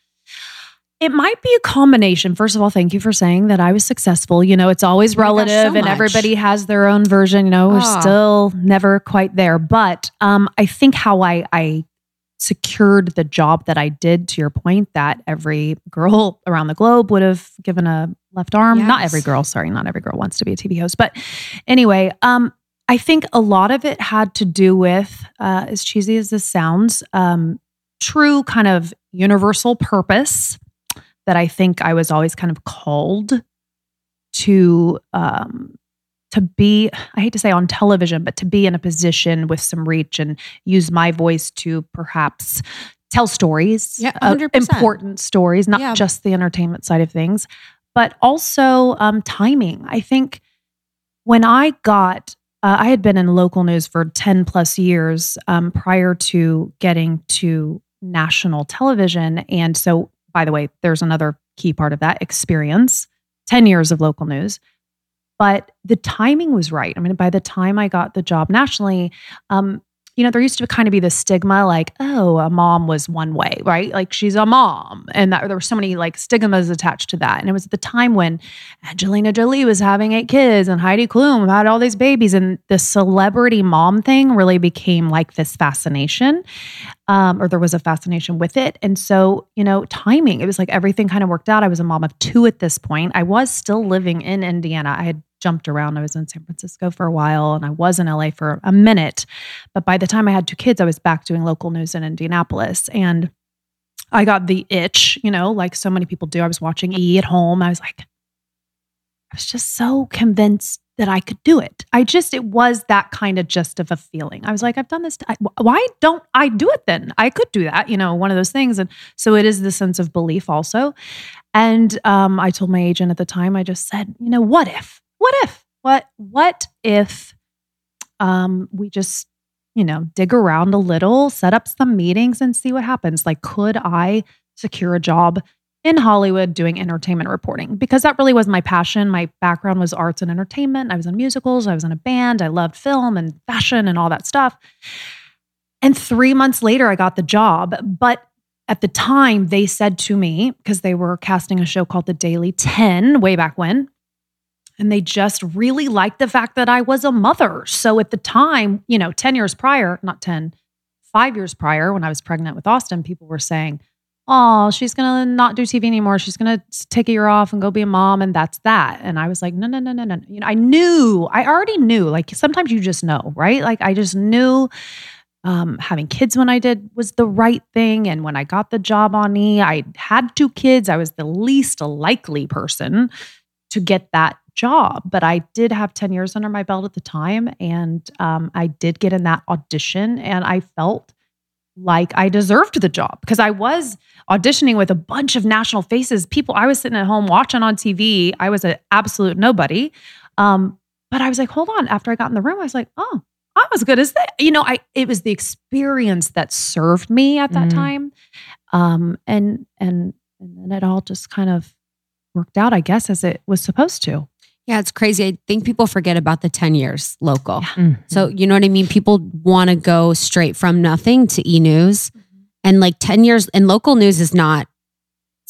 It might be a combination. First of all, thank you for saying that I was successful. You know, it's always
Oh gosh,
relative
so
and everybody has their own version. You know, we're
Ah.
still never quite there. But um, I think how I, I secured the job that I did, to your point, that every girl around the globe would have given a left arm. Not every girl, sorry, not every girl wants to be a TV host. But anyway, um, I think a lot of it had to do with, uh, as cheesy as this sounds, um, true kind of universal purpose that I think I was always kind of called to um to be I hate to say on television but to be in a position with some reach and use my voice to perhaps tell stories
Yeah,
uh,
100%.
important stories not
Yeah.
just the entertainment side of things but also um timing I think when I got uh, I had been in local news for 10 plus years um, prior to getting to national television. And so, by the way, there's another key part of that experience 10 years of local news. But the timing was right. I mean, by the time I got the job nationally, um, you know, there used to kind of be this stigma like, oh, a mom was one way, right? Like she's a mom. And that, there were so many like stigmas attached to that. And it was at the time when Angelina Jolie was having eight kids and Heidi Klum had all these babies. And the celebrity mom thing really became like this fascination, um, or there was a fascination with it. And so, you know, timing, it was like everything kind of worked out. I was a mom of two at this point. I was still living in Indiana. I had jumped around. I was in San Francisco for a while and I was in LA for a minute. But by the time I had two kids, I was back doing local news in Indianapolis. And I got the itch, you know, like so many people do. I was watching E at home. I was like, I was just so convinced that I could do it. I just, it was that kind of just of a feeling. I was like, I've done this. Why don't I do it then? I could do that, you know, one of those things. And so it is the sense of belief also. And um, I told my agent at the time, I just said, you know, what if? What if? What, what if um, we just, you know, dig around a little, set up some meetings and see what happens? Like, could I secure a job in Hollywood doing entertainment reporting because that really was my passion. My background was arts and entertainment. I was in musicals, I was in a band, I loved film and fashion and all that stuff. And three months later, I got the job. But at the time, they said to me, because they were casting a show called The Daily 10 way back when, and they just really liked the fact that I was a mother. So at the time, you know, 10 years prior, not 10, five years prior, when I was pregnant with Austin, people were saying, oh, she's going to not do TV anymore. She's going to take a year off and go be a mom. And that's that. And I was like, no, no, no, no, no. You know, I knew, I already knew, like sometimes you just know, right? Like I just knew um, having kids when I did was the right thing. And when I got the job on E, I had two kids. I was the least likely person to get that job. But I did have 10 years under my belt at the time. And um, I did get in that audition and I felt like I deserved the job because I was auditioning with a bunch of national faces. People, I was sitting at home watching on TV. I was an absolute nobody. Um, but I was like, hold on. After I got in the room, I was like, oh, I'm as good as that. You know, I it was the experience that served me at that
Mhm.
time. Um, and and and then it all just kind of worked out, I guess, as it was supposed to.
Yeah, it's crazy. I think people forget about the 10 years local.
Mhm.
So, you know what I mean? People want to go straight from nothing to e news. And like 10 years, and local news is not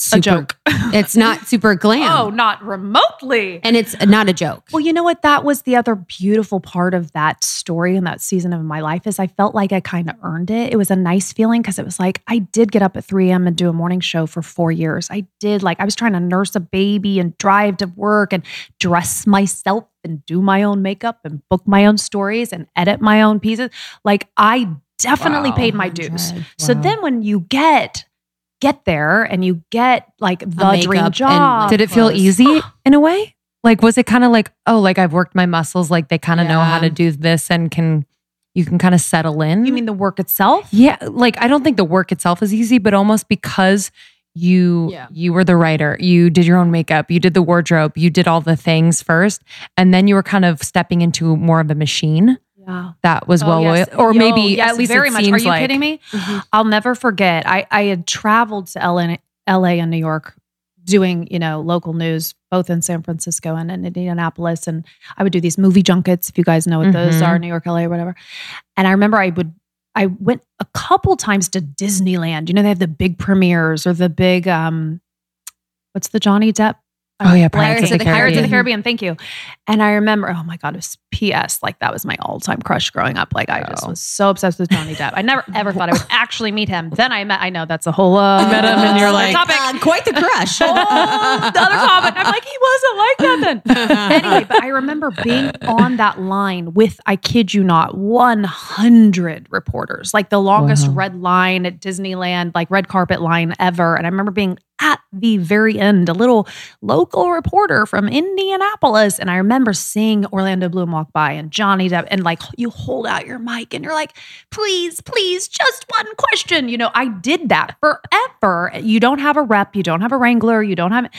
super,
a joke.
It's not super glam.
oh, not remotely.
And it's not a joke.
Well, you know what? That was the other beautiful part of that story and that season of my life is I felt like I kind of earned it. It was a nice feeling because it was like I did get up at 3 a.m. and do a morning show for four years. I did like I was trying to nurse a baby and drive to work and dress myself and do my own makeup and book my own stories and edit my own pieces. Like I definitely
Wow.
paid my dues.
100.
So then when you get get there and you get like the
makeup
dream
and,
job.
like,
Did it feel
clothes.
easy in a way? Like, was it kind of like, oh, like I've worked my muscles, like they kind of know how to do this and can, you can kind of settle in?
you mean the work itself?
Yeah, like I don't think the work itself is easy, but almost because you
Yeah.
you were the writer, you did your own makeup, you did the wardrobe, you did all the things first, and then you were kind of stepping into more of a machine.
Wow.
that was well
Oh, yes.
loyal, or maybe
yeah,
at least
very
it
much.
seems
Are you
like.
kidding me?
Mm-hmm.
I'll never forget. I, I had traveled to LA, LA and New York doing, you know, local news, both in San Francisco and in Indianapolis. And I would do these movie junkets, if you guys know what those
Mhm.
are, New York, LA, or whatever. And I remember I would, I went a couple times to Disneyland. You know, they have the big premieres or the big, um, what's the Johnny Depp?
Oh yeah,
Pirates
Pirates
of the
Pirates of the
Caribbean.
Thank you. And I remember, oh my God, it was PS. Like that was my all time crush growing up. Like I just
Oh.
was so obsessed with Johnny Depp. I never ever thought I would actually meet him. Then I met, I know that's a whole, uh,
met him and you're like,
topic.
Uh, quite the crush.
Oh, the other topic. I'm like, he wasn't like that then. anyway, but I remember being on that line with, I kid you not, 100 reporters, like the longest
Wow.
red line at Disneyland, like red carpet line ever. And I remember being at the very end, a little local reporter from Indianapolis. And I remember seeing Orlando Bloom walk by and Johnny Depp, and like you hold out your mic and you're like, please, please, just one question. You know, I did that forever. You don't have a rep, you don't have a wrangler, you don't have.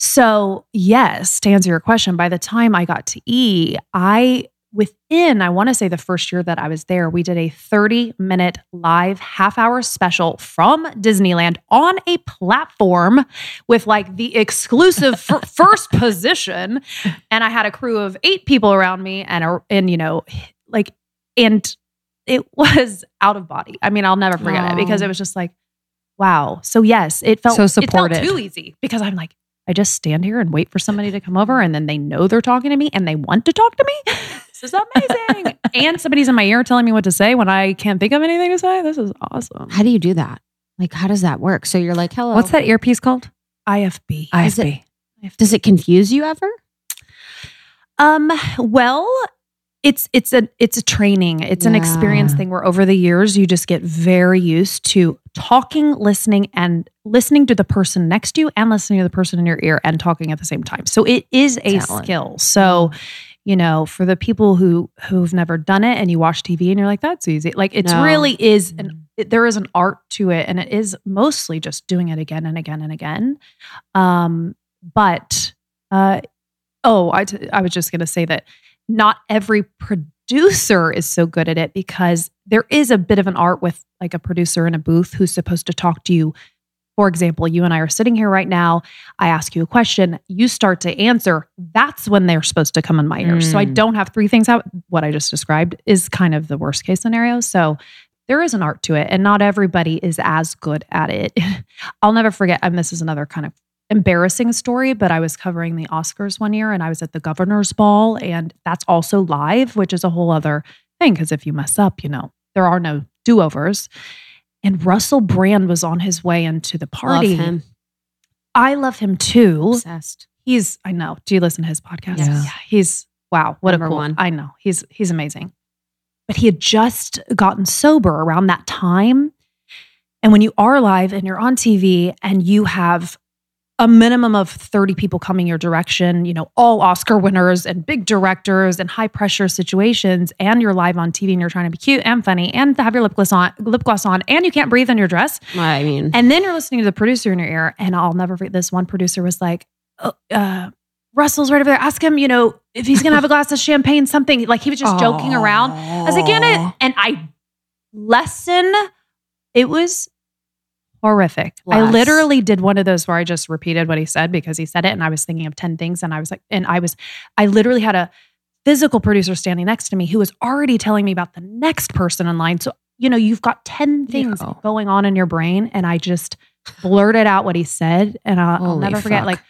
So, yes, to answer your question, by the time I got to E, I within, I want to say the first year that I was there, we did a 30 minute live half hour special from Disneyland on a platform with like the exclusive f- first position. And I had a crew of eight people around me and, a, and, you know, like, and it was out of body. I mean, I'll never forget it because it was just like, wow. So, yes, it felt
So
It felt too easy because I'm like, I just stand here and wait for somebody to come over and then they know they're talking to me and they want to talk to me. This is amazing. and somebody's in my ear telling me what to say when I can't think of anything to say. This is awesome.
How do you do that? Like, how does that work? So you're like, hello.
What's that earpiece called?
IFB.
Is it-
IFB.
Does it confuse you ever?
Um, well, it's it's a it's a training. It's an experience thing where over the years you just get very used to talking, listening, and listening to the person next to you and listening to the person in your ear and talking at the same time. So it is a
Talent.
skill. So you know, for the people who who've never done it and you watch TV and you're like, that's easy. Like it's
No.
really is an it, there is an art to it, and it is mostly just doing it again and again and again. Um, but uh, oh, I t- I was just gonna say that not every producer is so good at it because there is a bit of an art with like a producer in a booth who's supposed to talk to you. For example, you and I are sitting here right now. I ask you a question, you start to answer. That's when they're supposed to come in my ears. So I
Mm.
don't have three things out. What I just described is kind of the worst case scenario. So there is an art to it, and not everybody is as good at it. I'll never forget, and this is another kind of embarrassing story, but I was covering the Oscars one year and I was at the governor's ball, and that's also live, which is a whole other thing. Because if you mess up, you know, there are no do overs. And Russell Brand was on his way into the party.
Love him.
I love him too.
Obsessed.
He's, I know. Do you listen to his podcast?
Yes.
Yeah. He's, wow, what
Number
a cool
one.
I know. He's, he's amazing. But he had just gotten sober around that time. And when you are live and you're on TV and you have a minimum of 30 people coming your direction, you know, all Oscar winners and big directors and high pressure situations, and you're live on TV and you're trying to be cute and funny and have your lip gloss on, lip gloss on, and you can't breathe in your dress.
I mean,
And then you're listening to the producer in your ear, and I'll never forget this one producer was like, oh, uh, Russell's right over there. Ask him, you know, if he's gonna have a glass of champagne, something like he was just joking around. I was like, get it. And I lesson, it was horrific. I literally did one of those where I just repeated what he said because he said it and I was thinking of 10 things and I was like, and I was, I literally had a physical producer standing next to me who was already telling me about the next person in line. So, you know, you've got 10 things
Yeah.
going on in your brain. And I just blurted out what he said. And I'll, I'll never forget,
fuck.
like,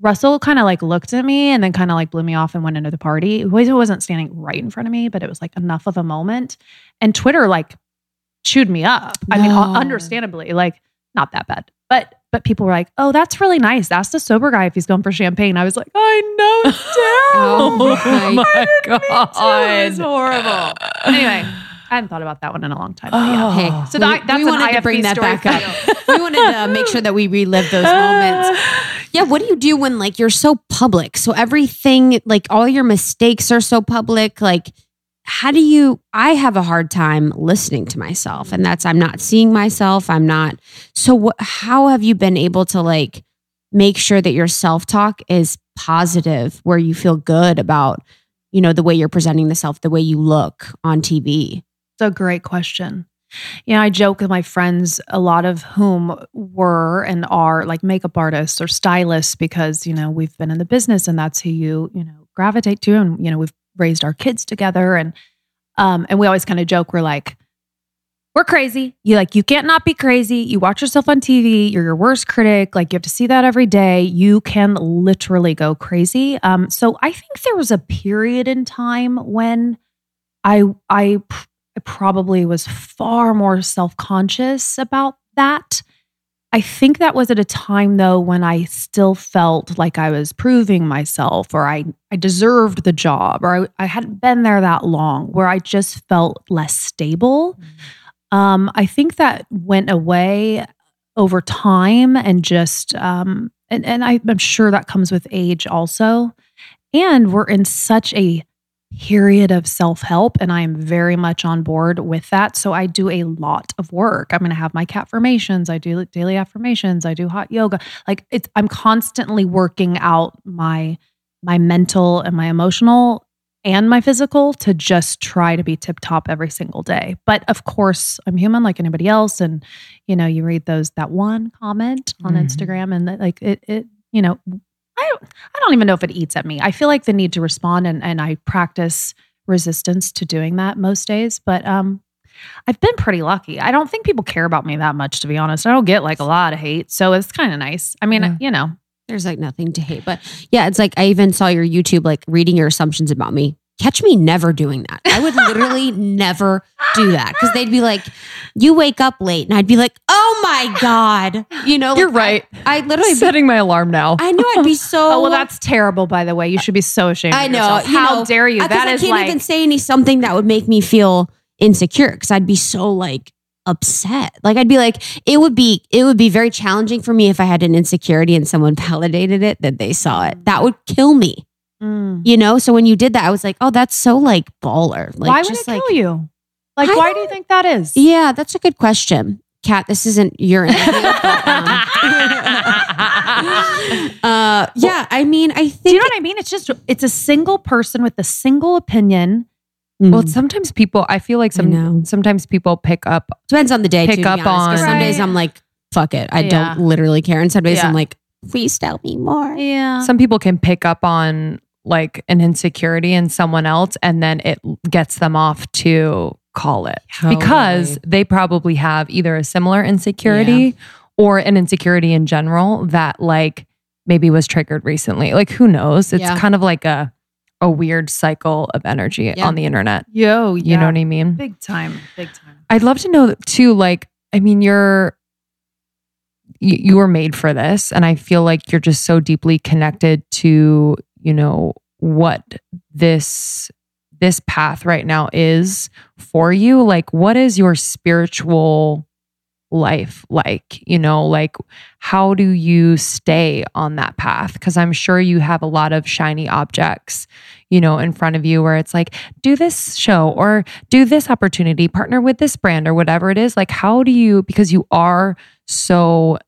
Russell kind of like looked at me and then kind of like blew me off and went into the party. He wasn't standing right in front of me, but it was like enough of a moment. And Twitter like chewed me up. I mean, understandably, like not that bad. But but people were like, "Oh, that's really nice. Ask the sober guy if he's going for champagne." I was like, "I know, terrible.
Oh my
I.
God.
It's horrible." Anyway, I hadn't thought about that one in a long time. but yeah.
Oh, hey,
So that- that's
we
an
wanted to bring that back up. we wanted to make sure that we relive those moments. Yeah, what do you do when like you're so public? So everything, like all your mistakes are so public. Like, how do you? I have a hard time listening to myself, and that's I'm not seeing myself. I'm not. So? How have you been able to like make sure that your self talk is positive, where you feel good about you know, the way you're presenting the self, the way you look on TV?
It's a great question. You know, I joke with my friends, a lot of whom were and are like makeup artists or stylists because, you know, we've been in the business and that's who you, you know, gravitate to. And, you know, we've raised our kids together. And, um, and we always kind of joke, we're like, we're crazy. You like, you can't not be crazy. You watch yourself on TV. You're your worst critic. Like, you have to see that every day. You can literally go crazy. Um, so I think there was a period in time when I, I, I probably was far more self conscious about that. I think that was at a time though when I still felt like I was proving myself or I, I deserved the job or I, I hadn't been there that long, where I just felt less stable. Um, I think that went away over time and just um, and, and I'm sure that comes with age also. And we're in such a period of self help, and I am very much on board with that. So I do a lot of work. I'm going to have my cat formations. I do daily affirmations. I do hot yoga. Like it's, I'm constantly working out my my mental and my emotional and my physical to just try to be tip top every single day. But of course, I'm human like anybody else, and you know, you read those that one comment on
Mhm.
Instagram, and that, like it, it, you know, I don't, I don't even know if it eats at me. I feel like the need to respond, and and I practice resistance to doing that most days. But um, I've been pretty lucky. I don't think people care about me that much, to be honest. I don't get like a lot of hate, so it's kind of nice. I mean,
Yeah.
you know,
There's like nothing to hate. But yeah, it's like I even saw your YouTube, like reading your assumptions about me. Catch me never doing that. I would literally never do that because they'd be like, you wake up late. And I'd be like, oh my God. You know,
You're
like,
right.
I, I literally, be,
Setting my alarm now.
I know I'd be so.
oh well, that's terrible. By the way, you should be so ashamed.
I
of
know. you
How
know,
dare you? That
I
is
can't
like
even say any something that would make me feel insecure because I'd be so like upset. Like I'd be like, it would be it would be very challenging for me if I had an insecurity and someone validated it that they saw it. That would kill me.
Mm.
You know? So when you did that, I was like, oh, that's so like baller. Like
why would
just
it
like
kill you? Like,
I
why do you think that is?
Yeah, that's a good question. Catt, this isn't your interview. but, um, uh, yeah, I mean, I think
Do you know what I mean? It's just it's a single person with a single opinion.
Well, sometimes people, I feel like
I
some sometimes people pick up.
Depends on the day.
Pick
too, to be
up
honest, 'cause
on-
some days I'm like, fuck it. I
Yeah.
don't literally care. And some days
Yeah.
I'm like, please tell me more.
Yeah.
Some people can pick up on like an insecurity in someone else, and then it gets them off to call it because they probably have either a similar insecurity or an insecurity in general that like maybe was triggered recently. Like who knows? It's
Yeah.
kind of like a a weird cycle of energy
Yeah.
on the internet.
Yo,
You know what I mean?
Big time. Big time.
I'd love to know too, like, I mean, you're you, you were made for this, and I feel like you're just so deeply connected to, you know, what this this path right now is for you. Like, what is your spiritual life like? You know, like how do you stay on that path? Because I'm sure you have a lot of shiny objects, you know, in front of you where it's like, do this show or do this opportunity, partner with this brand or whatever it is. Like, how do you, because you are so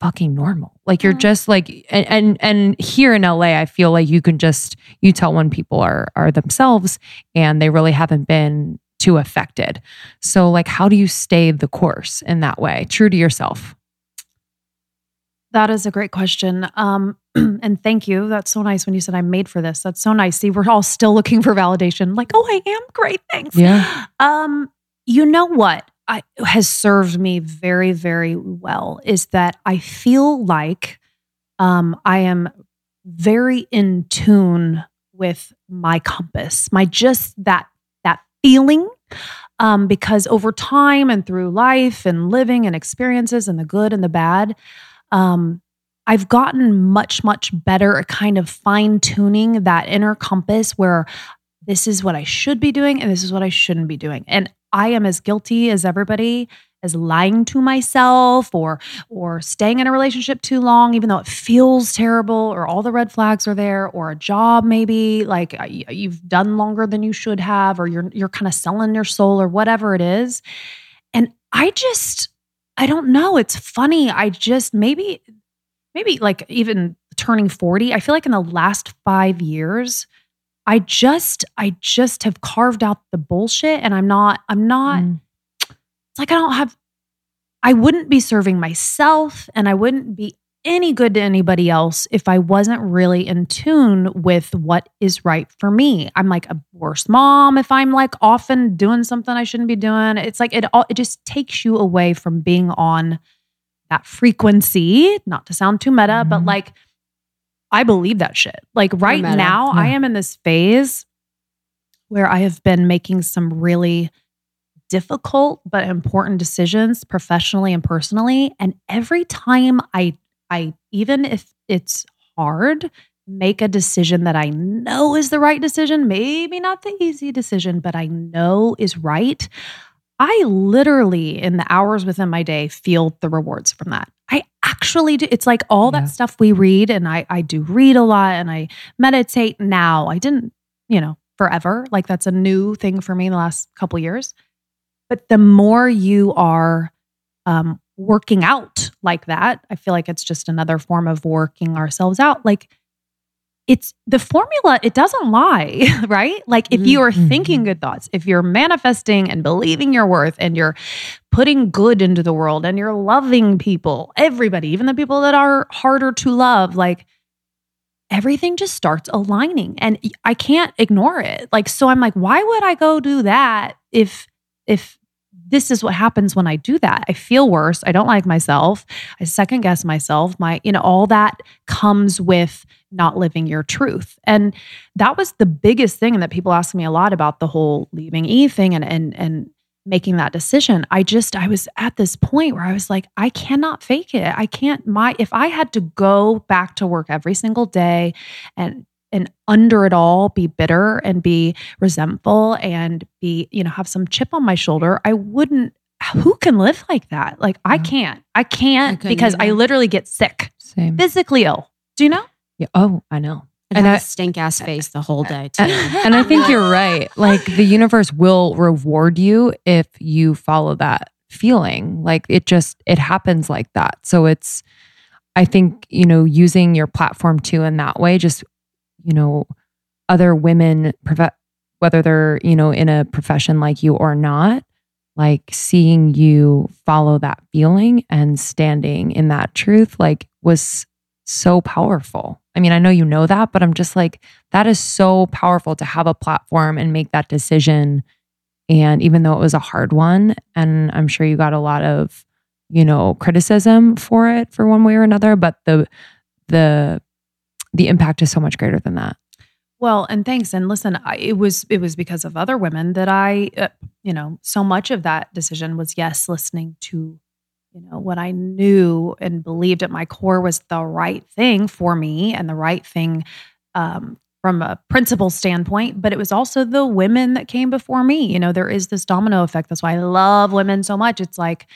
fucking normal. Like you're
Yeah.
just like and, and and here in LA, I feel like you can just you tell when people are are themselves and they really haven't been too affected. So like how do you stay the course in that way, true to yourself?
That is a great question. Um, and thank you. That's so nice when you said I'm made for this. That's so nice. See, we're all still looking for validation. Like, oh, I am great. Thanks.
Yeah.
Um, you know what I, has served me very, very well is that I feel like um, I am very in tune with my compass, my just that that feeling. Um, because over time and through life and living and experiences and the good and the bad, um, I've gotten much, much better at kind of fine tuning that inner compass where this is what I should be doing and this is what I shouldn't be doing. And I am as guilty as everybody as lying to myself or or staying in a relationship too long even though it feels terrible or all the red flags are there or a job maybe like uh, you've done longer than you should have or you're you're kind of selling your soul or whatever it is. And I just I don't know, it's funny. I just maybe maybe like even turning 40, I feel like in the last 5 years I just I just have carved out the bullshit and I'm not I'm not
Mm.
it's like I don't have I wouldn't be serving myself and I wouldn't be any good to anybody else if I wasn't really in tune with what is right for me. I'm like a worse mom if I'm like often doing something I shouldn't be doing. It's like it all it just takes you away from being on that frequency, not to sound too meta, but
Mhm.
like I believe that shit. Like right now I am in this phase where I have been making some really difficult but important decisions professionally and personally and every time I I even if it's hard make a decision that I know is the right decision, maybe not the easy decision, but I know is right. I literally in the hours within my day feel the rewards from that. I actually do. It's like all
Yeah.
that stuff we read and I I do read a lot and I meditate now. I didn't, you know, forever. Like that's a new thing for me in the last couple years. But the more you are um, working out like that, I feel like it's just another form of working ourselves out. Like it's the formula, it doesn't lie, right? Like if you are
Mhm.
thinking good thoughts, if you're manifesting and believing your worth and you're putting good into the world and you're loving people, everybody, even the people that are harder to love, like everything just starts aligning and I can't ignore it. Like so I'm like why would I go do that if if this is what happens when I do that. I feel worse. I don't like myself. I second guess myself. My, you know, all that comes with not living your truth. And that was the biggest thing that people ask me a lot about the whole leaving E thing and and and making that decision. I just I was at this point where I was like, I cannot fake it. I can't my if I had to go back to work every single day and and under it all be bitter and be resentful and be, you know, have some chip on my shoulder, I wouldn't who can live like that? Like I can't. I can't
couldn't
because I literally get sick,
Same.
physically ill. Do you know?
Yeah. Oh, I know. And
has
I-
a stink ass face the whole day too.
And, and I think you're right. Like the universe will reward you if you follow that feeling. Like it just it happens like that. So it's I think, you know, using your platform too in that way just you know, other women whether they're, you know, in a profession like you or not, like seeing you follow that feeling and standing in that truth like was so powerful. I mean, I know you know that, but I'm just like that is so powerful to have a platform and make that decision. And even though it was a hard one, and I'm sure you got a lot of, you know, criticism for it for one way or another, but the the the impact is so much greater than that.
Well, and thanks. And listen, I, it was it was because of other women that I, uh, you know, so much of that decision was yes, listening to, you know, what I knew and believed at my core was the right thing for me and the right thing um, from a principle standpoint. But it was also the women that came before me. You know, there is this domino effect. That's why I love women so much. It's like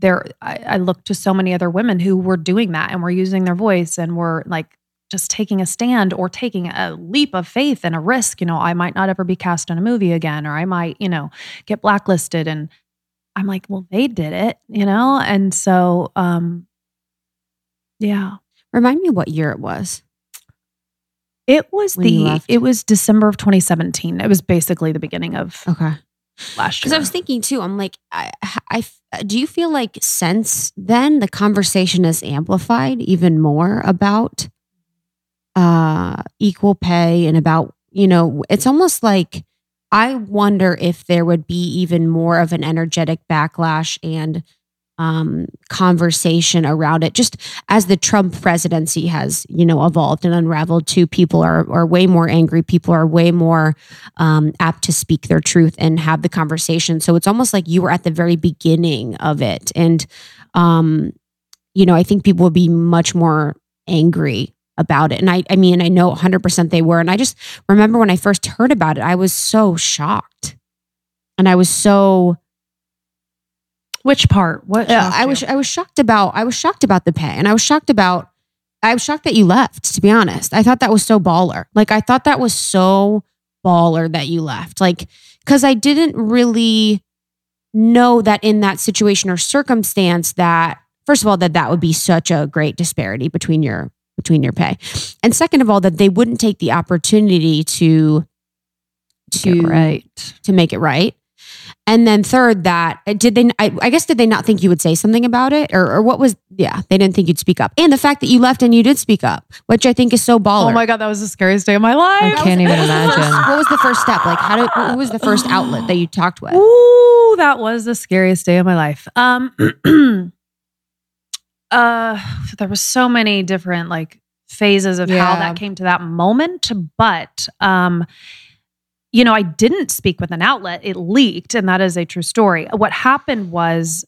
there, I, I look to so many other women who were doing that and were using their voice and were like just taking a stand or taking a leap of faith and a risk. You know, I might not ever be cast in a movie again, or I might, you know, get blacklisted. And I'm like, well, they did it, you know? And so, um, yeah,
Remind me what year it was.
it was
When
the, it was December of 2017. It was basically the beginning of
Okay.
last year. Because.
I was thinking too, I'm like, I, I, do you feel like since then the conversation has amplified even more about uh, equal pay and about, you know, it's almost like I wonder if there would be even more of an energetic backlash and um, conversation around it. Just as the Trump presidency has, you know, evolved and unraveled too, people are, are way more angry. People are way more um, apt to speak their truth and have the conversation. So it's almost like you were at the very beginning of it. And, um, you know, I think people would be much more angry about it. And I, I mean, I know 100% they were. And I just remember when I first heard about it, I was so shocked. And I was so,
Which part? What?
uh, I
you?
was, I was shocked about, I was shocked about the pay. And I was shocked about, I was shocked that you left, to be honest. I thought that was so baller. Like, I thought that was so baller that you left. Like, because I didn't really know that in that situation or circumstance that, first of all, that that would be such a great disparity between your between your pay. And second of all, that they wouldn't take the opportunity to to
right.
to make it right. And then third, that uh, did they? I, I guess did they not think you would say something about it, or, or what was? Yeah, they didn't think you'd speak up. And the fact that you left and you did speak up, which I think is so baller.
Oh my god, that was the scariest day of my life.
I can't even imagine.
What was the first step? Like, how did? What was the first outlet that you talked with?
Ooh, that was the scariest day of my life. Um, uh, there was so many different like phases of how that came to that moment, but um, you know, I didn't speak with an outlet. It leaked, and that is a true story. What happened was,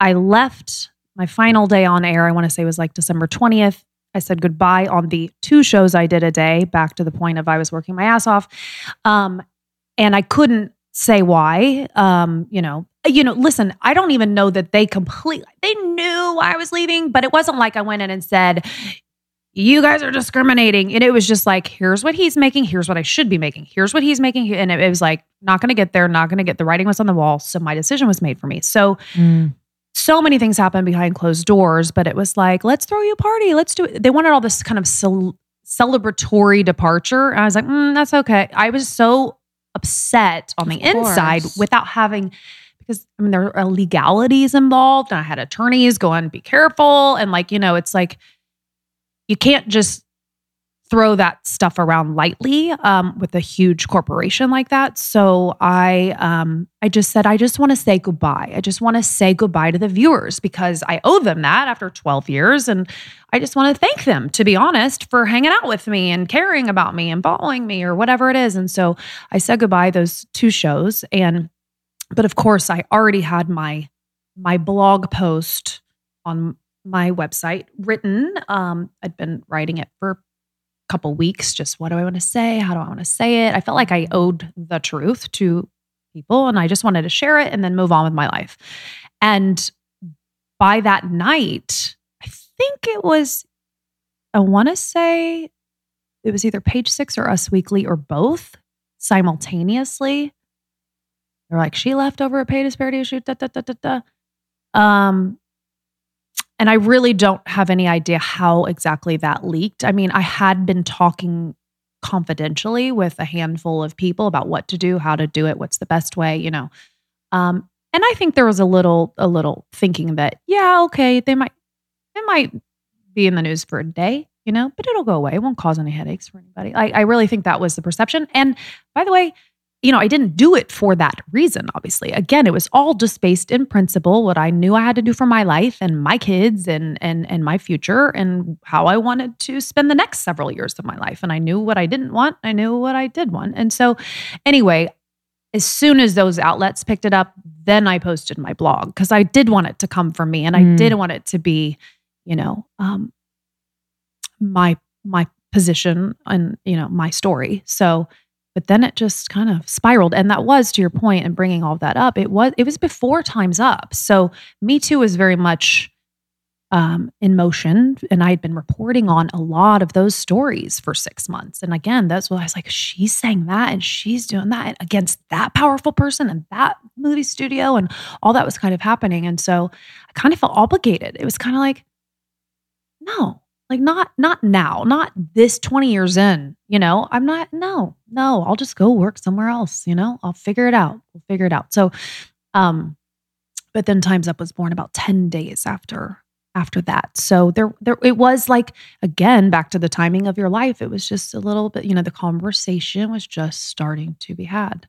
I left my final day on air. I want to say was like December twentieth. I said goodbye on the two shows I did a day. Back to the point of I was working my ass off, um, and I couldn't say why. Um, you know, you know. Listen, I don't even know that they completely. They knew I was leaving, but it wasn't like I went in and said, "You guys are discriminating." And it was just like, "Here's what he's making. Here's what I should be making. Here's what he's making." And it, it was like, not going to get there. Not going to get. The writing was on the wall, so my decision was made for me. So
Mm.
so many things happened behind closed doors, but it was like, let's throw you a party. Let's do it. They wanted all this kind of cel- celebratory departure. And I was like, mm, that's okay. I was so upset on the inside without having, because I mean, there are legalities involved and I had attorneys go going, be careful. And like, you know, it's like, you can't just throw that stuff around lightly um, with a huge corporation like that. So I, um, I just said, I just want to say goodbye. I just want to say goodbye to the viewers because I owe them that after 12 years, and I just want to thank them, to be honest, for hanging out with me and caring about me and following me or whatever it is. And so I said goodbye those two shows, and but of course I already had my my blog post on my website written. Um, I'd been writing it for a couple weeks just what do i want to say? How do i want to say it? I felt like i owed the truth to people and i just wanted to share it and then move on with my life. And by that night i think it was i want to say it was either page six or us weekly or both simultaneously they're like she left over a pay disparity issue da, da, da, da, da. um and I really don't have any idea how exactly that leaked. I mean, I had been talking confidentially with a handful of people about what to do, how to do it, what's the best way, you know. Um, and I think there was a little, a little thinking that, yeah, okay, they might, it might be in the news for a day, you know, but it'll go away. It won't cause any headaches for anybody. I, I really think that was the perception. And by the way, you know, I didn't do it for that reason, obviously. Again, it was all just based in principle, what I knew I had to do for my life and my kids and and and my future and how I wanted to spend the next several years of my life. And I knew what I didn't want, I knew what I did want. And so anyway, as soon as those outlets picked it up, then I posted my blog because I did want it to come from me and I
Mm.
did want it to be, you know, um my my position and, you know, my story. So but then it just kind of spiraled. And that was to your point and bringing all that up it was it was before times up. So me too was very much um, in motion and i had been reporting on a lot of those stories for six months. And again that's what i was like she's saying that and she's doing that against that powerful person and that movie studio and all that was kind of happening. And so i kind of felt obligated. It was kind of like no like not not now not this 20 years in you know? I'm not no no i'll just go work somewhere else you know? I'll figure it out we'll figure it out. So um but then times up was born about 10 days after after that. So there there it was like again back to the timing of your life it was just a little bit you know the conversation was just starting to be had.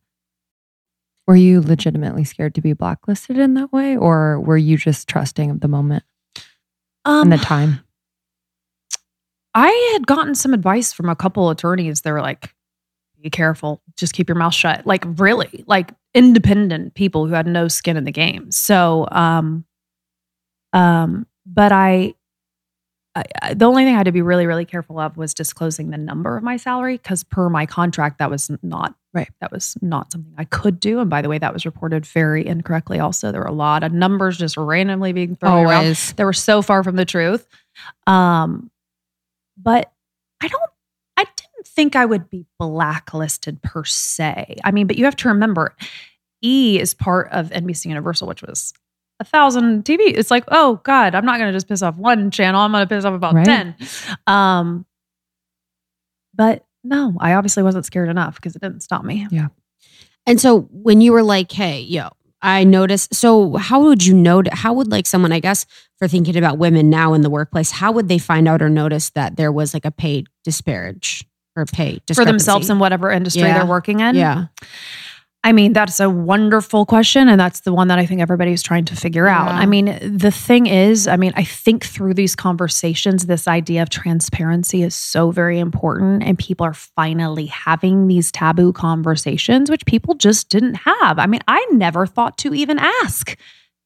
Were you legitimately scared to be blacklisted in that way, or were you just trusting of the moment?
Um
and the time?
I had gotten some advice from a couple attorneys. They were like, be careful, just keep your mouth shut. Like, really, like independent people who had no skin in the game. So, um, um, but I, I, the only thing I had to be really, really careful of was disclosing the number of my salary because per my contract, that was not
Right.
That was not something I could do. And by the way, that was reported very incorrectly. Also, there were a lot of numbers just randomly being thrown around
Always.
they were so far from the truth. Um, but I don't, I didn't think I would be blacklisted per se. I mean, but you have to remember, E is part of NBC Universal, which was a thousand TV. It's like, oh God, I'm not going to just piss off one channel. I'm going to piss off about
Right.
10. Um, but no, I obviously wasn't scared enough because it didn't stop me.
Yeah.
And so when you were like, hey, yo, I noticed. So how would you know? How would like someone, I guess, for thinking about women now in the workplace, how would they find out or notice that there was like a pay disparage or pay
for themselves in whatever industry
Yeah.
they're working in?
Yeah.
I mean, that's a wonderful question. And that's the one that I think everybody's trying to figure out.
Yeah.
I mean, the thing is, I mean, I think through these conversations, this idea of transparency is so very important. And people are finally having these taboo conversations, which people just didn't have. I mean, I never thought to even ask.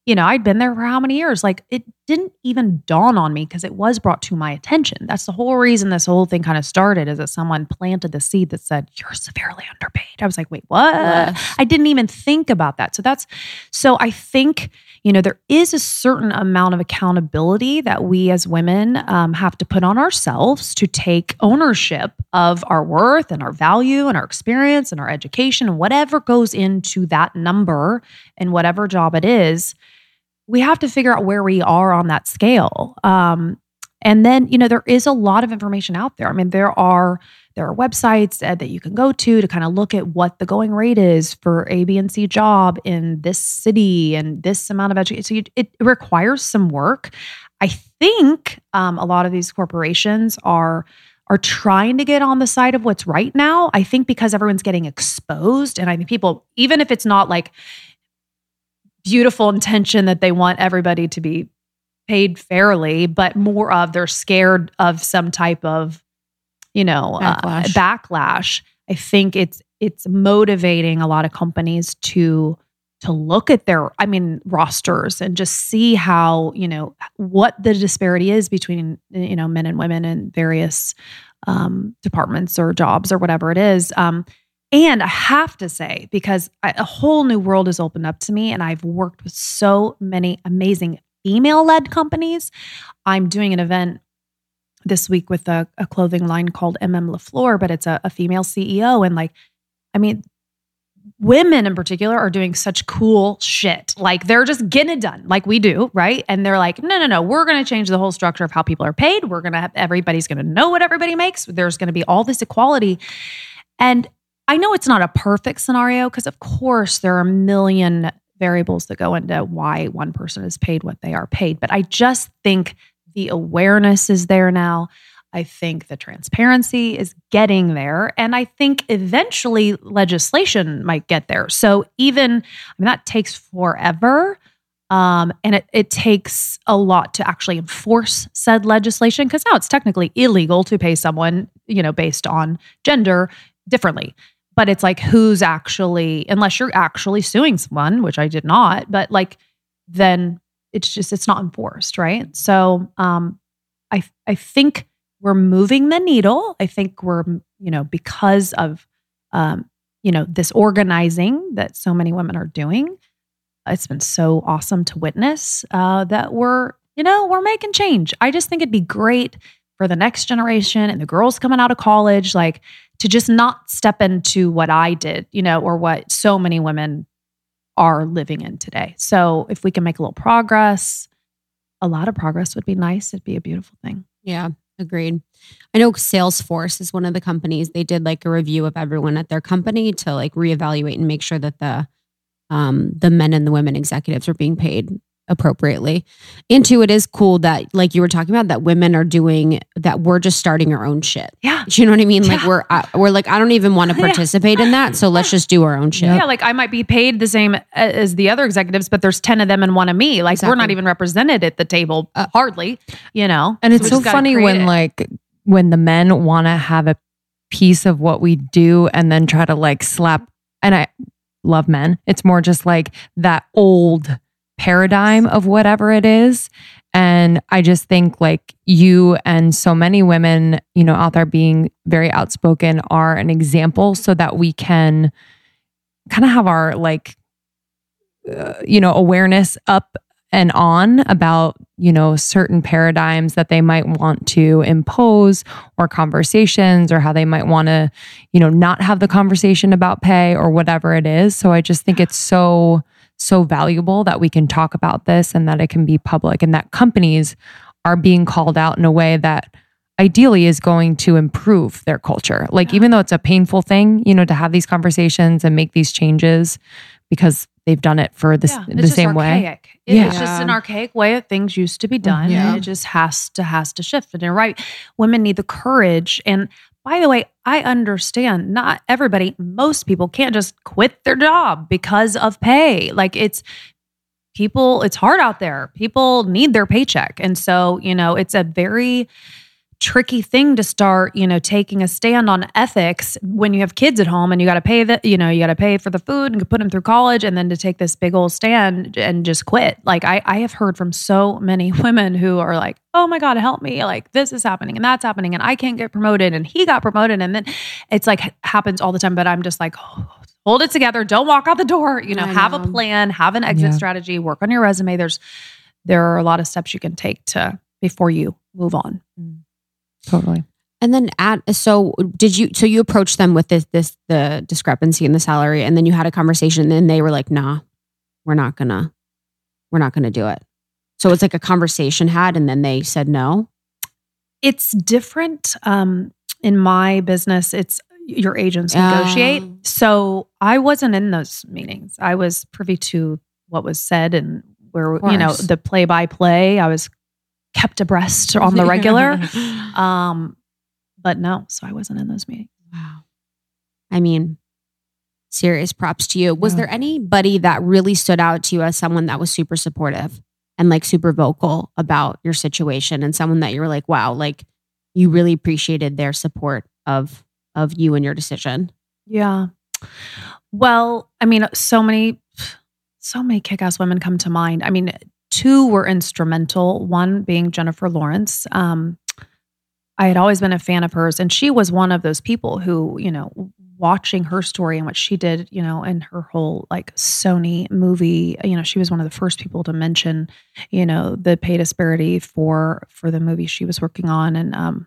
You know, I'd been there for how many years? Like, it didn't even dawn on me because it was brought to my attention. That's the whole reason this whole thing kind of started is that someone planted the seed that said, You're severely underpaid. I was like, Wait, what? I didn't even think about that. So that's so I think you know there is a certain amount of accountability that we as women um, have to put on ourselves to take ownership of our worth and our value and our experience and our education and whatever goes into that number and whatever job it is. We have to figure out where we are on that scale. Um, and then you know there is a lot of information out there. I mean there are there are websites uh, that you can go to to kind of look at what the going rate is for A, B, and C job in this city and this amount of education. So you, it requires some work. I think um, a lot of these corporations are are trying to get on the side of what's right now. I think because everyone's getting exposed, and I think people, even if it's not like beautiful intention that they want everybody to be paid fairly, but more of they're scared of some type of you know uh,
Backlash.
backlash i think it's it's motivating a lot of companies to to look at their i mean rosters and just see how you know what the disparity is between you know men and women in various um, departments or jobs or whatever it is um, and i have to say because I, a whole new world has opened up to me and i've worked with so many amazing female led companies i'm doing an event this week with a, a clothing line called MM LaFleur, but it's a, a female CEO. And like, I mean, women in particular are doing such cool shit. Like they're just getting it done, like we do, right? And they're like, no, no, no, we're going to change the whole structure of how people are paid. We're going to have everybody's going to know what everybody makes. There's going to be all this equality. And I know it's not a perfect scenario because, of course, there are a million variables that go into why one person is paid what they are paid. But I just think the awareness is there now. I think the transparency is getting there. And I think eventually legislation might get there. So even, I mean, that takes forever. Um, and it, it takes a lot to actually enforce said legislation because now it's technically illegal to pay someone, you know, based on gender differently. But it's like who's actually, unless you're actually suing someone, which I did not, but like then it's just it's not enforced, right? So um, I I think we're moving the needle. I think we're you know because of um, you know this organizing that so many women are doing. It's been so awesome to witness uh, that we're you know we're making change. I just think it'd be great for the next generation and the girls coming out of college, like to just not step into what I did, you know, or what so many women are living in today. So if we can make a little progress, a lot of progress would be nice. It'd be a beautiful thing.
Yeah, agreed. I know Salesforce is one of the companies. They did like a review of everyone at their company to like reevaluate and make sure that the um the men and the women executives are being paid appropriately. And two, it is cool that like you were talking about that women are doing that we're just starting our own shit.
Yeah.
Do you know what I mean? Like we're uh, we're like I don't even want to
Yeah.
participate in that, so let's just do our own shit.
Yeah, like I might be paid the same as the other executives, but there's 10 of them and one of me. Like we're not even represented at the table,
Uh,
hardly, you know?
And it's
we
so funny when
it.
like when the men want to have a piece of what we do and then try to like slap and I love men. It's more just like that old paradigm of whatever it is. And I just think like you and so many women, you know, out there being very outspoken are an example so that we can kind of have our like uh, you know awareness up and on about you know certain paradigms that they might want to impose or conversations or how they might want to you know not have the conversation about pay or whatever it is so i just think it's so so valuable that we can talk about this and that it can be public and that companies are being called out in a way that ideally is going to improve their culture. Like
Yeah.
even though it's a painful thing, you know, to have these conversations and make these changes because they've done it for this
Yeah,
the same way.
It-
Yeah.
It's just an archaic way that things used to be done.
Yeah.
And it just has to has to shift. And you're right. Women need the courage. And by the way, I understand not everybody, most people can't just quit their job because of pay. Like it's people, it's hard out there. People need their paycheck. And so, you know, it's a very tricky thing to start, you know, taking a stand on ethics when you have kids at home and you got to pay the, you know, you got to pay for the food and put them through college and then to take this big old stand and just quit. Like I, I have heard from so many women who are like, oh my God, help me. Like this is happening and that's happening and I can't get promoted and he got promoted. And then it's like happens all the time. But I'm just like, oh, hold it together. Don't walk out the door. You know, have a plan, have an exit
Yeah.
strategy, work on your resume. There's, there are a lot of steps you can take to before you move on. Mm.
Totally.
And then at so did you so you approached them with this this the discrepancy in the salary and then you had a conversation and they were like, nah, we're not gonna we're not gonna do it. So it's like a conversation had and then they said no.
it's different um in my business it's your agents negotiate so i wasn't in those meetings i was privy to what was said and where you know the play by play i was kept abreast on the regular um but no so i wasn't in those meetings
Wow. I mean, serious props to you. Was
Yeah.
there anybody that really stood out to you as someone that was super supportive and like super vocal about your situation and someone that you were like, wow, like you really appreciated their support of of you and your decision?
yeah well i mean so many so many kick-ass women come to mind i mean two were instrumental one being jennifer lawrence um I had always been a fan of hers, and she was one of those people who, you know, watching her story and what she did, you know, and her whole like Sony movie, you know, she was one of the first people to mention, you know, the pay disparity for for the movie she was working on. And um,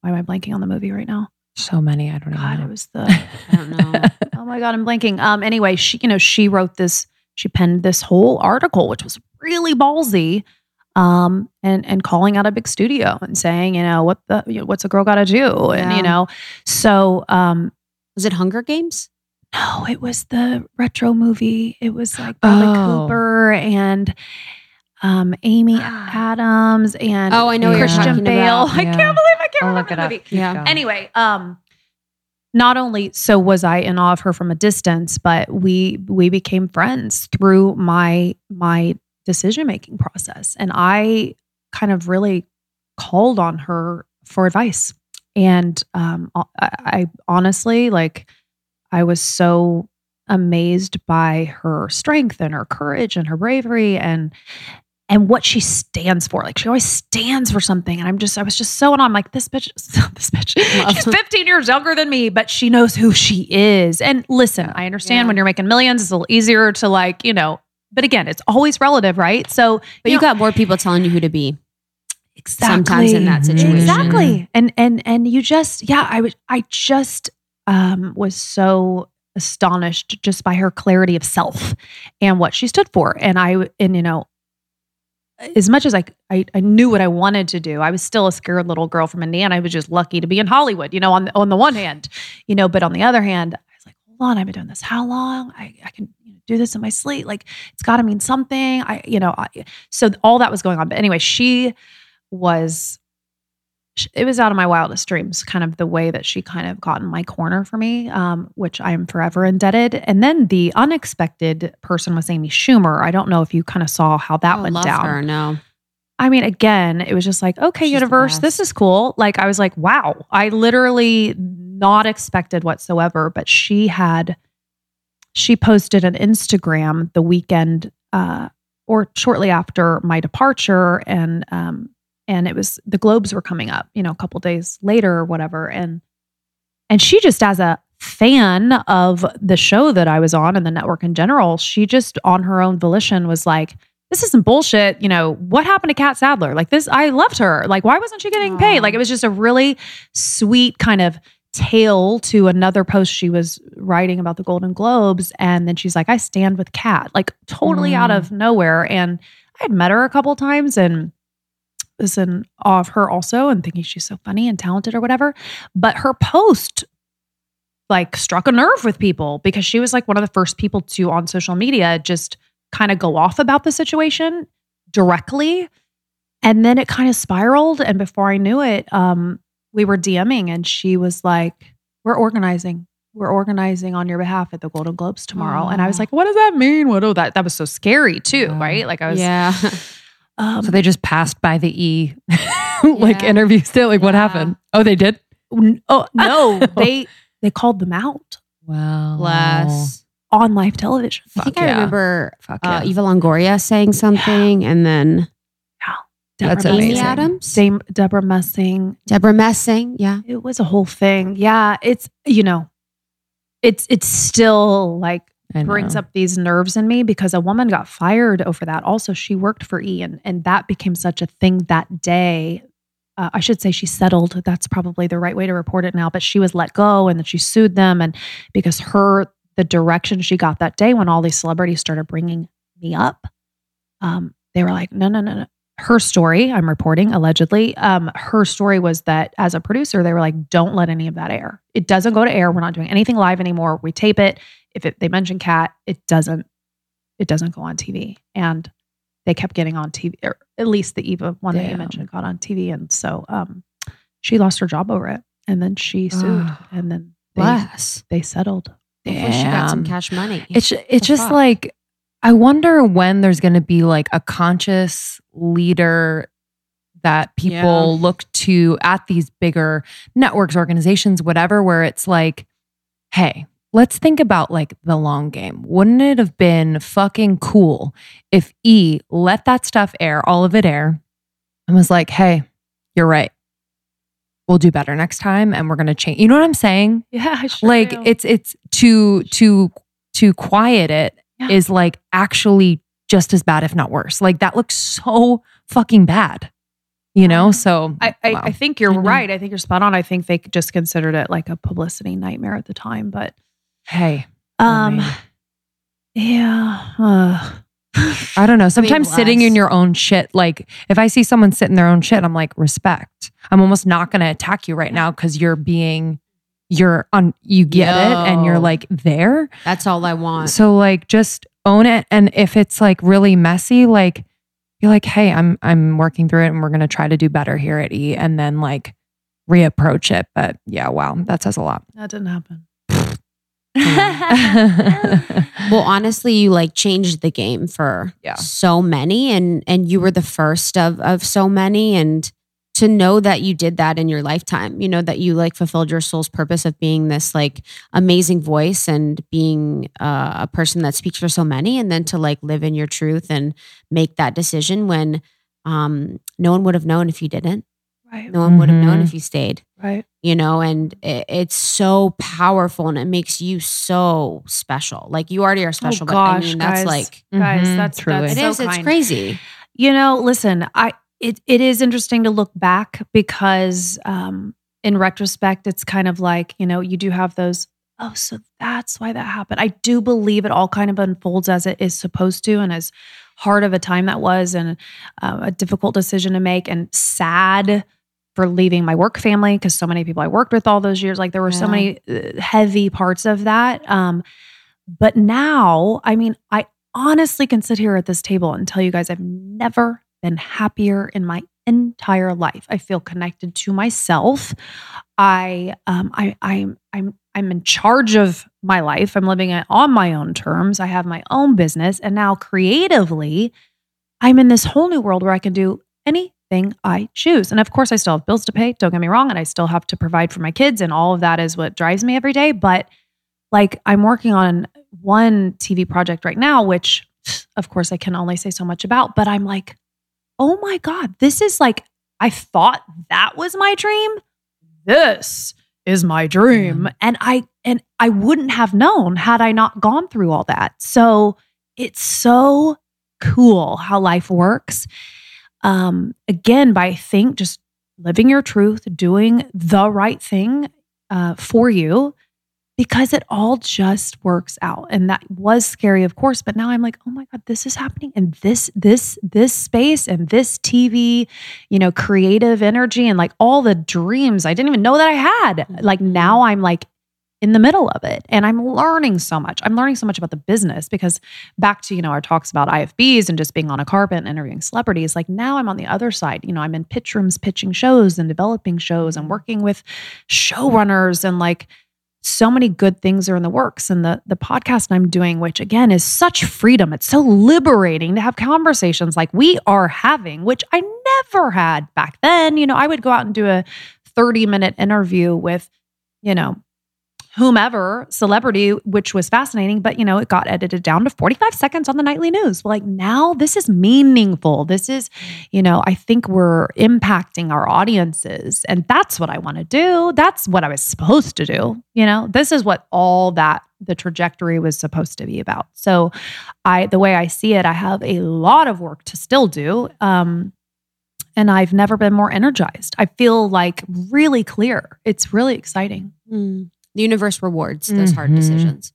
why am I blanking on the movie right now?
So many. I don't know.
God, it was the
I don't know.
oh my god, I'm blanking. Um, anyway, she, you know, she wrote this, she penned this whole article, which was really ballsy, um, and and calling out a big studio and saying, you know, what the, you know, what's a girl got to do, and
Yeah.
you know, so um,
Was it Hunger Games?
no, it was the retro movie. It was like Bradley
Oh.
Cooper and um, Amy Adams and
Oh, I know what
Christian Bale.
about.
I can't believe I can't
I'll
remember the movie
Yeah.
anyway um not only so was i in awe of her from a distance but we we became friends through my my decision making process and i kind of really called on her for advice and um I, I honestly like i was so amazed by her strength and her courage and her bravery and and what she stands for. Like she always stands for something. And I'm just, I was just so, and I'm like, this bitch, this bitch, she's 15 years younger than me, but she knows who she is. And listen, I understand
Yeah.
when you're making millions, it's a little easier to like, you know, but again, it's always relative, right? So,
But you
know,
got more people telling you who to be.
exactly
sometimes in that situation.
Exactly. And and and you just, yeah, I was I just um was so astonished just by her clarity of self and what she stood for. And I and you know, as much as I, I I knew what I wanted to do, I was still a scared little girl from Indiana. I was just lucky to be in Hollywood, you know, on the, on the one hand, you know, but on the other hand, I was like, hold on, I've been doing this how long? I, I can you do this in my sleep. Like it's got to mean something. I, you know, I, so all that was going on. But anyway, she was, it was out of my wildest dreams, kind of the way that she kind of got in my corner for me, um, which I am forever indebted. And then the unexpected person was Amy Schumer. I don't know if you kind of saw how that
Oh,
went down.
her. No.
I mean, again, it was just like, okay,
She's
universe, this is cool. Like, I was like, wow, I literally not expected whatsoever. But she had, she posted an Instagram the weekend uh, or shortly after my departure, and um, and it was the Globes were coming up, you know, a couple days later or whatever, and and she just as a fan of the show that I was on and the network in general, she just on her own volition was like, this isn't bullshit. You know, what happened to Catt Sadler? Like this, I loved her. Like, why wasn't she getting paid? Like, it was just a really sweet kind of tail to another post she was writing about the Golden Globes. And then she's like, I stand with Catt, like totally out
Mm.
of nowhere. And I had met her a couple times and is in awe of her also and thinking she's so funny and talented or whatever. But her post like struck a nerve with people because she was like one of the first people to on social media just kind of go off about the situation directly. And then it kind of spiraled. And before I knew it, um, we were DMing and she was like, We're organizing. We're organizing on your behalf at the Golden Globes tomorrow. And I was like, What does that mean? What oh that that was so scary too,
Yeah.
right? Like I was
yeah.
um,
So they just passed by the E like
Yeah.
interview still. Like what happened? Oh, they did?
oh no, they they called them out
Wow.
Bless.
on live television.
I think
Fuck
I remember
Fuck
uh. Eva Longoria saying something, and then
That's
Debra
Amy
amazing.
Messing.
Adams,
Dame Debra Messing.
Debra Messing. Yeah.
It was a whole thing. Yeah, it's you know, it's it's still like brings up these nerves in me because a woman got fired over that. Also, she worked for E, and and that became such a thing that day. Uh, I should say she settled. That's probably the right way to report it now. But she was let go, and then she sued them, and because her the direction she got that day when all these celebrities started bringing me up, um, they were like, no, no, no, no. Her story, I'm reporting allegedly. Um, her story was that as a producer, they were like, don't let any of that air. It doesn't go to air. We're not doing anything live anymore. We tape it if it, they mention Catt, it doesn't it doesn't go on TV. And they kept getting on TV, or at least the Eva one that you mentioned got on TV. And so um, she lost her job over it, and then she sued, and then they,
Bless.
they settled.
Hopefully she got some cash money.
It's it's
The
just
fuck?
like I wonder when there's going to be like a conscious leader that people
Yeah.
look to at these bigger networks, organizations, whatever, where it's like, hey, let's think about like the long game. Wouldn't it have been fucking cool if E let that stuff air, all of it air, and was like, hey, you're right. We'll do better next time and we're going to change. You know what I'm saying?
Yeah, sure
like
do.
it's it's to to to quiet it is
Yeah.
like actually just as bad if not worse like that looks so fucking bad you know so
I, I,
wow.
I think you're
know.
right. I think you're spot on. I think they just considered it like a publicity nightmare at the time. But
hey
um,
mean-
yeah, uh,
i don't know sometimes sitting in your own shit like if i see someone sit in their own shit i'm like respect i'm almost not going to attack you right now because you're being you're on you get it and you're like there
That's all I want.
So like just own it and if it's like really messy like you're like hey I'm I'm working through it and we're going to try to do better here at E and then like reapproach it but yeah wow that says a lot.
that didn't happen.
well, honestly, you like changed the game for
Yeah.
so many, and and you were the first of of so many, and to know that you did that in your lifetime, you know that you like fulfilled your soul's purpose of being this like amazing voice and being uh, a person that speaks for so many, and then to like live in your truth and make that decision when um, no one would have known if you didn't.
Right.
No one would have known
Mhm.
if you stayed
Right.
you know and it, it's so powerful and it makes you so special like you already are special but i
gosh,
mean that's
guys.
like
Guys,
Mhm,
that's
truly.
that's
it
so
is it's crazy
You know, listen, I it it is interesting to look back because um in retrospect it's kind of like, you know, you do have those oh, so that's why that happened. I do believe it all kind of unfolds as it is supposed to and as hard of a time that was and uh, a difficult decision to make and sad for leaving my work family because so many people I worked with all those years like there were so many uh, heavy parts of that um but now, I mean, I honestly can sit here at this table and tell you guys I've never been happier in my entire life. I feel connected to myself. I um I I'm I'm I'm in charge of my life. I'm living it on my own terms. I have my own business and now creatively I'm in this whole new world where I can do anything I choose. And of course I still have bills to pay, don't get me wrong, and I still have to provide for my kids and all of that is what drives me every day, but like I'm working on one TV project right now, which of course I can only say so much about, but I'm like, oh my God, this is like, I thought that was my dream. This is my dream. And I, and I wouldn't have known had I not gone through all that. So it's so cool how life works. Um, again, by I think just living your truth, doing the right thing uh, for you because it all just works out. And that was scary, of course, but now I'm like, oh my God, this is happening in this, this, this space and this TV, you know, creative energy and like all the dreams I didn't even know that I had. Like mm-hmm. now I'm like in the middle of it and I'm learning so much. I'm learning so much about the business because back to, you know, our talks about IFBs and just being on a carpet and interviewing celebrities, like now I'm on the other side. You know, I'm in pitch rooms pitching shows and developing shows and mm-hmm. working with showrunners and like so many good things are in the works and the the podcast I'm doing which again is such freedom. It's so liberating to have conversations like we are having which I never had back then. You know I would go out and do a 30 minute interview with you know whomever celebrity, which was fascinating, but you know, it got edited down to 45 seconds on the nightly news. Like now this is meaningful. This is, you know, I think we're impacting our audiences. And that's what I want to do. That's what I was supposed to do. You know, this is what all that the trajectory was supposed to be about. So I the way I see it, I have a lot of work to still do. Um, and I've never been more energized. I feel like really clear. It's really exciting.
Mm. The universe rewards those hard
Mhm.
decisions.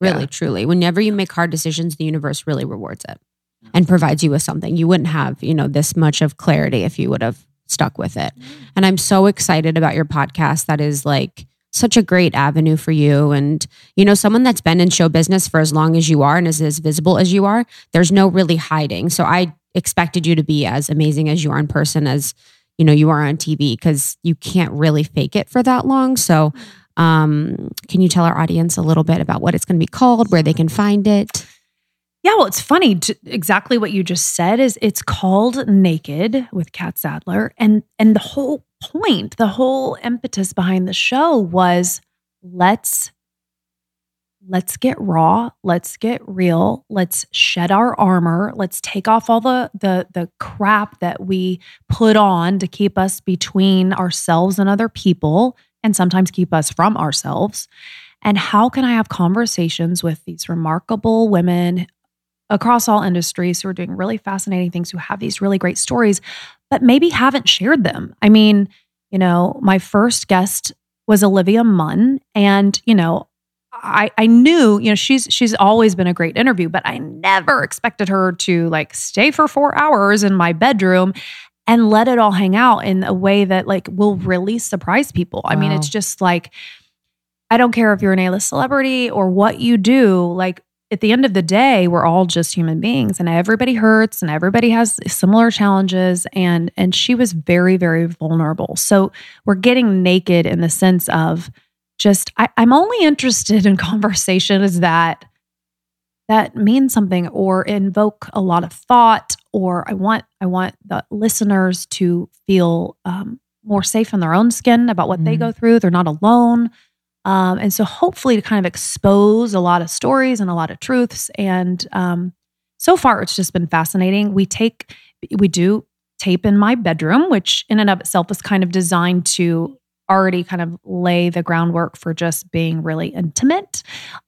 Really,
Yeah.
truly. Whenever you make hard decisions, the universe really rewards it mm-hmm. and provides you with something. You wouldn't have, you know, this much of clarity if you would have stuck with it. Mm-hmm. And I'm so excited about your podcast. That is like such a great avenue for you. And, you know, someone that's been in show business for as long as you are and is as visible as you are, there's no really hiding. So I expected you to be as amazing as you are in person as, you know, you are on TV because you can't really fake it for that long. So, mm-hmm. Um, can you tell our audience a little bit about what it's going to be called, where they can find it?
Yeah, well, it's funny. Exactly what you just said is it's called Naked with Catt Sadler, and and the whole point, the whole impetus behind the show was let's let's get raw, let's get real, let's shed our armor, let's take off all the the the crap that we put on to keep us between ourselves and other people, and sometimes keep us from ourselves. And how can I have conversations with these remarkable women across all industries who are doing really fascinating things, who have these really great stories, but maybe haven't shared them. I mean, you know, my first guest was Olivia Munn, and you know, I I knew, you know, she's she's always been a great interview, but I never expected her to like stay for four hours in my bedroom and let it all hang out in a way that like will really surprise people. I mean, it's just like I don't care if you're an A-list celebrity or what you do, like at the end of the day, we're all just human beings and everybody hurts and everybody has similar challenges and and she was very very vulnerable. So we're getting naked in the sense of just I, I'm only interested in conversations that that mean something or invoke a lot of thought or I want I want the listeners to feel um, more safe in their own skin about what they
Mhm.
go through. They're not alone. Um, and so hopefully to kind of expose a lot of stories and a lot of truths. And um, so far it's just been fascinating. We take we do tape in my bedroom, which in and of itself is kind of designed to already kind of lay the groundwork for just being really intimate.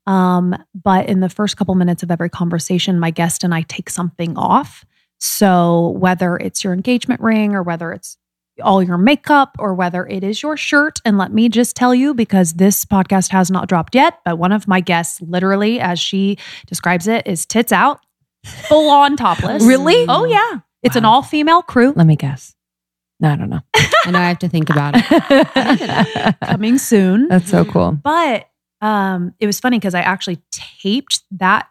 Um, but in the first couple minutes of every conversation, my guest and I take something off. So whether it's your engagement ring or whether it's all your makeup or whether it is your shirt. And let me just tell you, because this podcast has not dropped yet, but one of my guests, literally, as she describes it, is tits out, full on topless.
Really?
Oh, yeah. It's an all female crew
Let me guess. No, I don't know.
I know I have to think about it.
coming soon.
That's so cool.
But um, it was funny because I actually taped that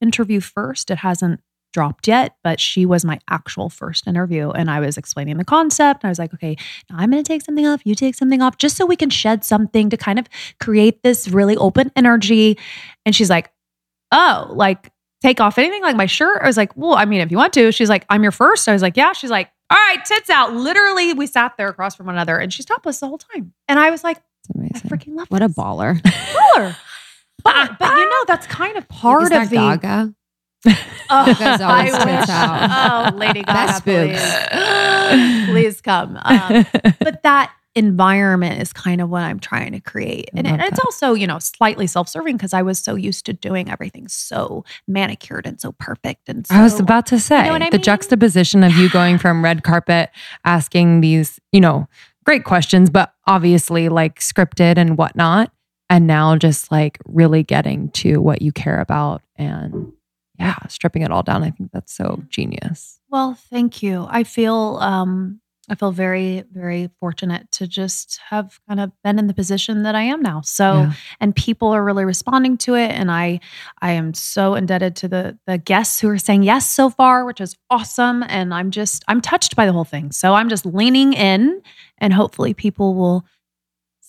interview first. It hasn't dropped yet, but she was my actual first interview. And I was explaining the concept. And I was like, okay, now I'm going to take something off, you take something off, just so we can shed something to kind of create this really open energy. And she's like, oh, like take off anything like my shirt? I was like, well, I mean, if you want to. She's like, I'm your first. I was like, yeah. She's like, all right, tits out. Literally, we sat there across from one another and she's topless the whole time. And I was like, I freaking love
What a baller.
Baller. But, but you know, that's kind of part of the.
Gaga?
Oh, I wish.
out.
Oh, Lady
Best
Gaga, please. please come. Um, but that environment is kind of what I'm trying to create. And, and it's
that.
also, you know, slightly self-serving because I was so used to doing everything so manicured and so perfect. And so,
I was about to say
what I
the
mean?
juxtaposition of you going from red carpet asking these, you know, great questions, but obviously like scripted and whatnot. and now just like really getting to what you care about and yeah, stripping it all down. I think that's so genius.
Well, thank you. I feel um I feel very very fortunate to just have kind of been in the position that I am now. So
Yeah.
and people are really responding to it and I I am so indebted to the the guests who are saying yes so far, which is awesome and I'm just I'm touched by the whole thing. So I'm just leaning in and hopefully people will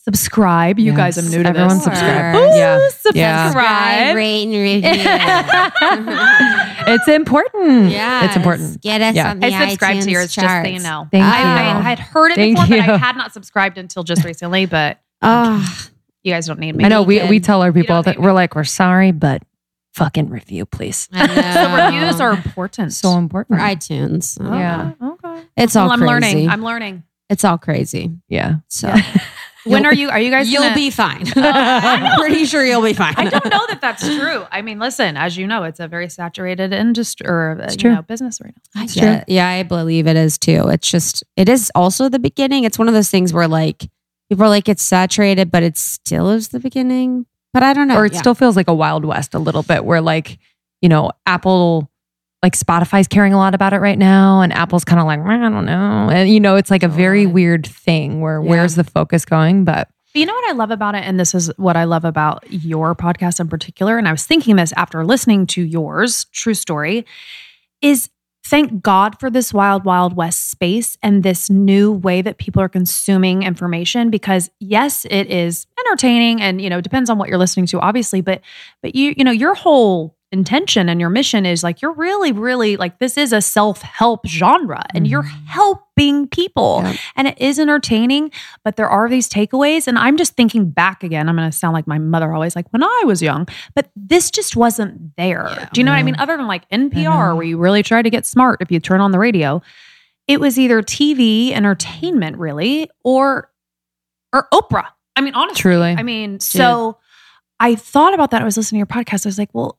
subscribe. You guys I'm new to
Everyone
this.
subscribe.
Ooh,
Yeah.
subscribe.
Yeah.
rate, and review.
it's important.
Yeah,
It's important.
Get us
Yeah.
on the
I subscribed to
iTunes
yours, just so you know.
Thank
I,
you.
I, I had heard it
Thank
before, but. I had not subscribed until just recently. But
Oh,
you guys don't need me.
I know we, we tell our people that
need
we're like, we're sorry, but fucking review, please.
I
So reviews are important.
So important.
for
important.
iTunes.
Okay,
Yeah.
Okay.
It's all
Well, I'm
crazy.
learning. I'm learning.
it's all crazy.
Yeah.
So
When are you? Are you guys?
you'll
gonna-
be fine.
I know.
I'm pretty sure you'll be fine.
I don't know that that's true. I mean, listen, as you know, it's a very saturated industry or uh,
It's
you
true.
know business right now.
I
It's
get- yeah, I believe it is too. It's just, it is also the beginning. It's one of those things where like people are like, it's saturated, but it still is the beginning. But I don't know.
or it
Yeah.
still feels like a wild west a little bit where like you know apple like spotify's caring a lot about it right now and apple's kind of like "Mm, i don't know and you know it's like a very weird thing where
Yeah.
where's the focus going but
But you know what I love about it? And this is what I love about your podcast in particular. And I was thinking this after listening to yours, True Story, is thank God for this wild, wild west space and this new way that people are consuming information. Because yes, it is entertaining and, you know, depends on what you're listening to, obviously. But but you, you know, your whole intention and your mission is like you're really, really like this is a self-help genre and you're
Mhm.
helping people.
Yep.
And it is entertaining but there are these takeaways. And I'm just thinking back again. I'm going to sound like my mother always, like when I was young, but this just wasn't there.
Yeah.
Do you know what I mean? Other than like NPR, where you really try to get smart if you turn on the radio, it was either TV entertainment, really, or or Oprah. I mean, honestly,
Truly.
I mean, so I thought about that. I was listening to your podcast. I was like, well,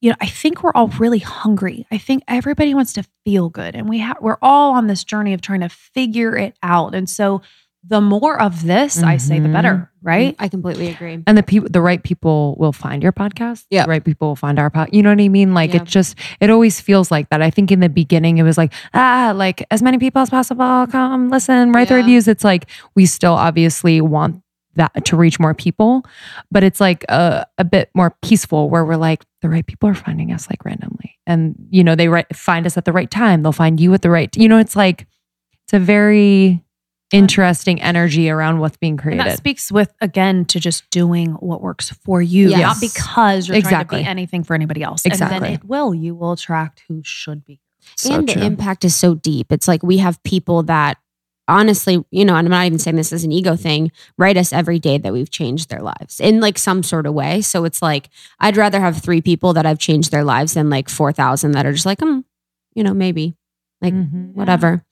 you know, I think we're all really hungry. I think everybody wants to feel good, and we have we're all on this journey of trying to figure it out. And so, the more of this, I say, the better, right?
I completely agree.
and the people the right people will find your podcast
Yeah.
the right people will find our podcast you know what i mean like
Yeah.
it just it always feels like that i think in the beginning it was like ah like as many people as possible come listen write the reviews it's like we still obviously want that to reach more people but it's like a, a bit more peaceful where we're like the right people are finding us like randomly and you know they right, find us at the right time they'll find you at the right you know it's like it's a very interesting energy around what's being
And
created
that speaks with again to just doing what works for you,
Yes.
not because you're trying to
Exactly.
be anything for anybody else. And
Exactly.
then it will. You will attract who should be.
So
and
true.
the impact is so deep. It's like we have people that honestly, you know, and I'm not even saying this as an ego thing, write us every day that we've changed their lives in like some sort of way. So it's like I'd rather have three people that I've changed their lives than like 4,000 that are just like, um, you know, maybe like
Mhm.
whatever.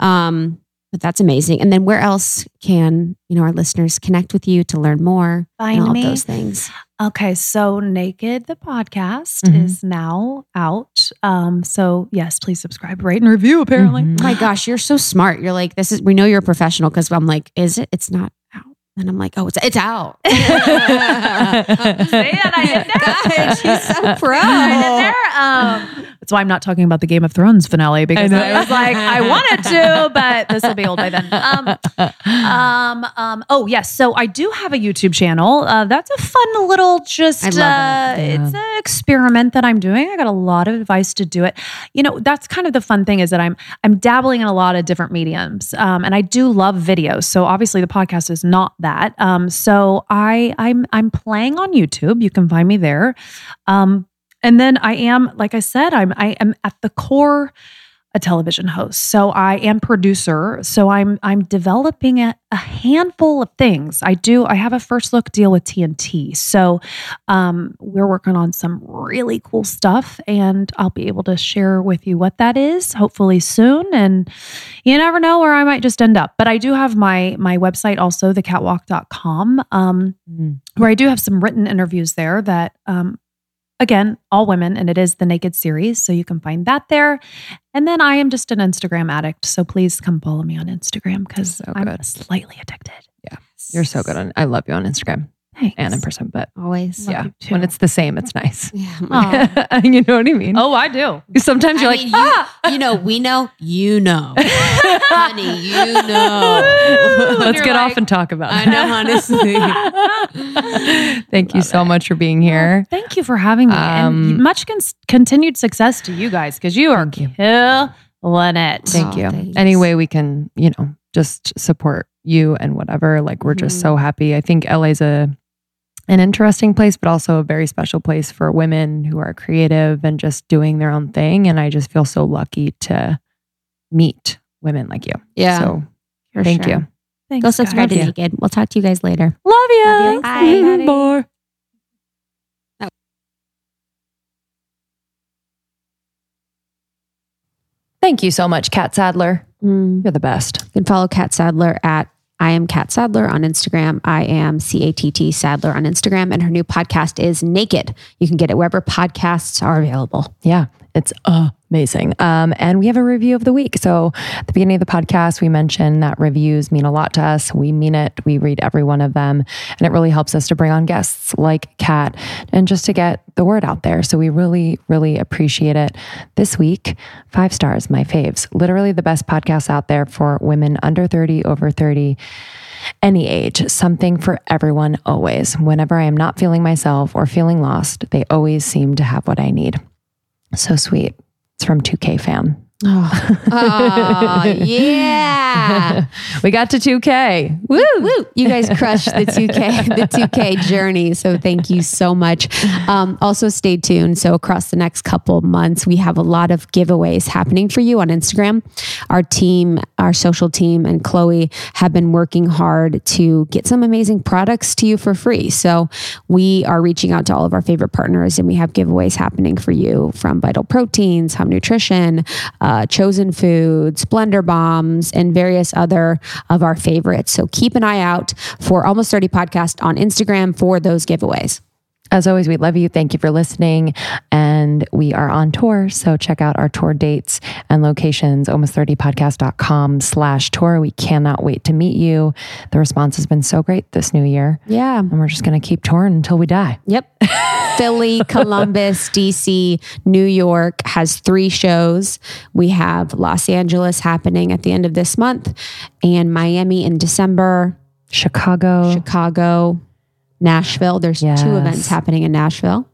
Um, but that's amazing. And then where else can, you know, our listeners connect with you to learn more
Find
and all
me.
those things?
Okay, so Naked the podcast
Mhm.
is now out. Um, so yes, please subscribe, rate, and review. Apparently,
Mhm.
Oh my gosh, you're so smart. You're like, this is, we know you're a professional because I'm like, is it? It's not. And I'm like, oh, it's, it's out.
See it? I did that.
Gosh, she's so pro.
I did there. Um, that's why I'm not talking about the Game of Thrones finale because
I
I, was like, I wanted to, but this will be old by then. Um, um, um, oh yes, so I do have a YouTube channel. Uh, that's a fun little just
I love
uh,
it.
it's an experiment that I'm doing. I got a lot of advice to do it. You know, that's kind of the fun thing is that I'm I'm dabbling in a lot of different mediums, um, and I do love videos. So obviously the podcast is not that. Um, so I I'm I'm playing on YouTube. You can find me there. Um, and then I am, like I said, I'm I am at the core a television host. So I am producer. So I'm I'm developing a, a handful of things. I do. I have a first look deal with TNT. So um, we're working on some really cool stuff, and I'll be able to share with you what that is hopefully soon. And you never know where I might just end up. But I do have my my website also, thecattwalk.com. Um,
Mm.
where I do have some written interviews there that, um, again, all women, and it is the Naked series. So you can find that there. And then I am just an Instagram addict. So please come follow me on Instagram because
So
I'm slightly addicted. Yeah.
You're so good on. I love you on Instagram.
Thanks.
and in person. But
Always.
yeah, when it's the same, it's nice.
Yeah.
Aw.
you know what I mean?
oh, I do.
Sometimes you're
I
like,
mean,
ah,
you, you know, we know, you know. Honey, you know.
let's
you're
get off and talk about it.
I
it.
know, honestly.
Thank you so much for being here.
Thank you for having me.
Um,
and much con- continued success to you guys because you are
Thank you.
killing it.
Thank
Oh,
you.
thanks.
Any way we can, you know, just support you and whatever. Like we're just
Mhm.
so happy. I think LA's a an interesting place, but also a very special place for women who are creative and just doing their own thing. And I just feel so lucky to meet women like you.
Yeah.
So
for
thank
sure.
you.
Thanks,
Go subscribe to. Naked. We'll talk to you guys later.
Love you.
Love you. Bye.
Bye. Thank you so much, Catt Sadler.
Mm.
You're the best.
You can follow Catt Sadler at I am Catt Sadler on Instagram. I am C A T T Sadler on Instagram. And her new podcast is Naked. You can get it wherever podcasts are available.
Yeah, it's amazing. Um, and we have a review of the week. So at the beginning of the podcast, we mentioned that reviews mean a lot to us. We mean it. We read every one of them. And it really helps us to bring on guests like Catt and just to get the word out there. So we really, really appreciate it. This week, five stars, my faves. Literally the best podcast out there for women under 30, over 30 any age, something for everyone always. Whenever I am not feeling myself or feeling lost, they always seem to have what I need. So sweet. It's from 2K fam.
Oh, oh yeah.
we got to 2K.
Woo, woo. You guys crushed the 2K, the 2K journey. So thank you so much. Um, also stay tuned. So across the next couple months, we have a lot of giveaways happening for you on Instagram. Our team, our social team and Chloe have been working hard to get some amazing products to you for free. So we are reaching out to all of our favorite partners and we have giveaways happening for you from Vital Proteins, Hum Nutrition, uh, Uh, chosen Foods, Blender Bombs, and various other of our favorites. So keep an eye out for Almost 30 Podcast on Instagram for those giveaways.
As always, we love you. Thank you for listening. And we are on tour. So check out our tour dates and locations, almost30podcast.com slash tour. We cannot wait to meet you. The response has been so great this new year.
Yeah.
And we're just going to keep touring until we die.
Yep. Philly, Columbus, DC, New York has three shows. We have Los Angeles happening at the end of this month and Miami in December,
Chicago.
Chicago, Nashville. There's
Yes.
two events happening in Nashville.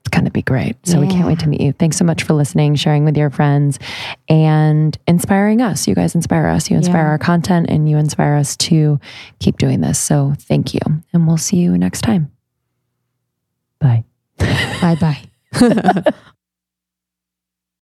It's going to be great. So we can't wait to meet you. Thanks so much for listening, sharing with your friends, and inspiring us. You guys inspire us. You inspire
Yeah.
our content, and you inspire us to keep doing this. So thank you. And we'll see you next time. Bye.
Bye bye.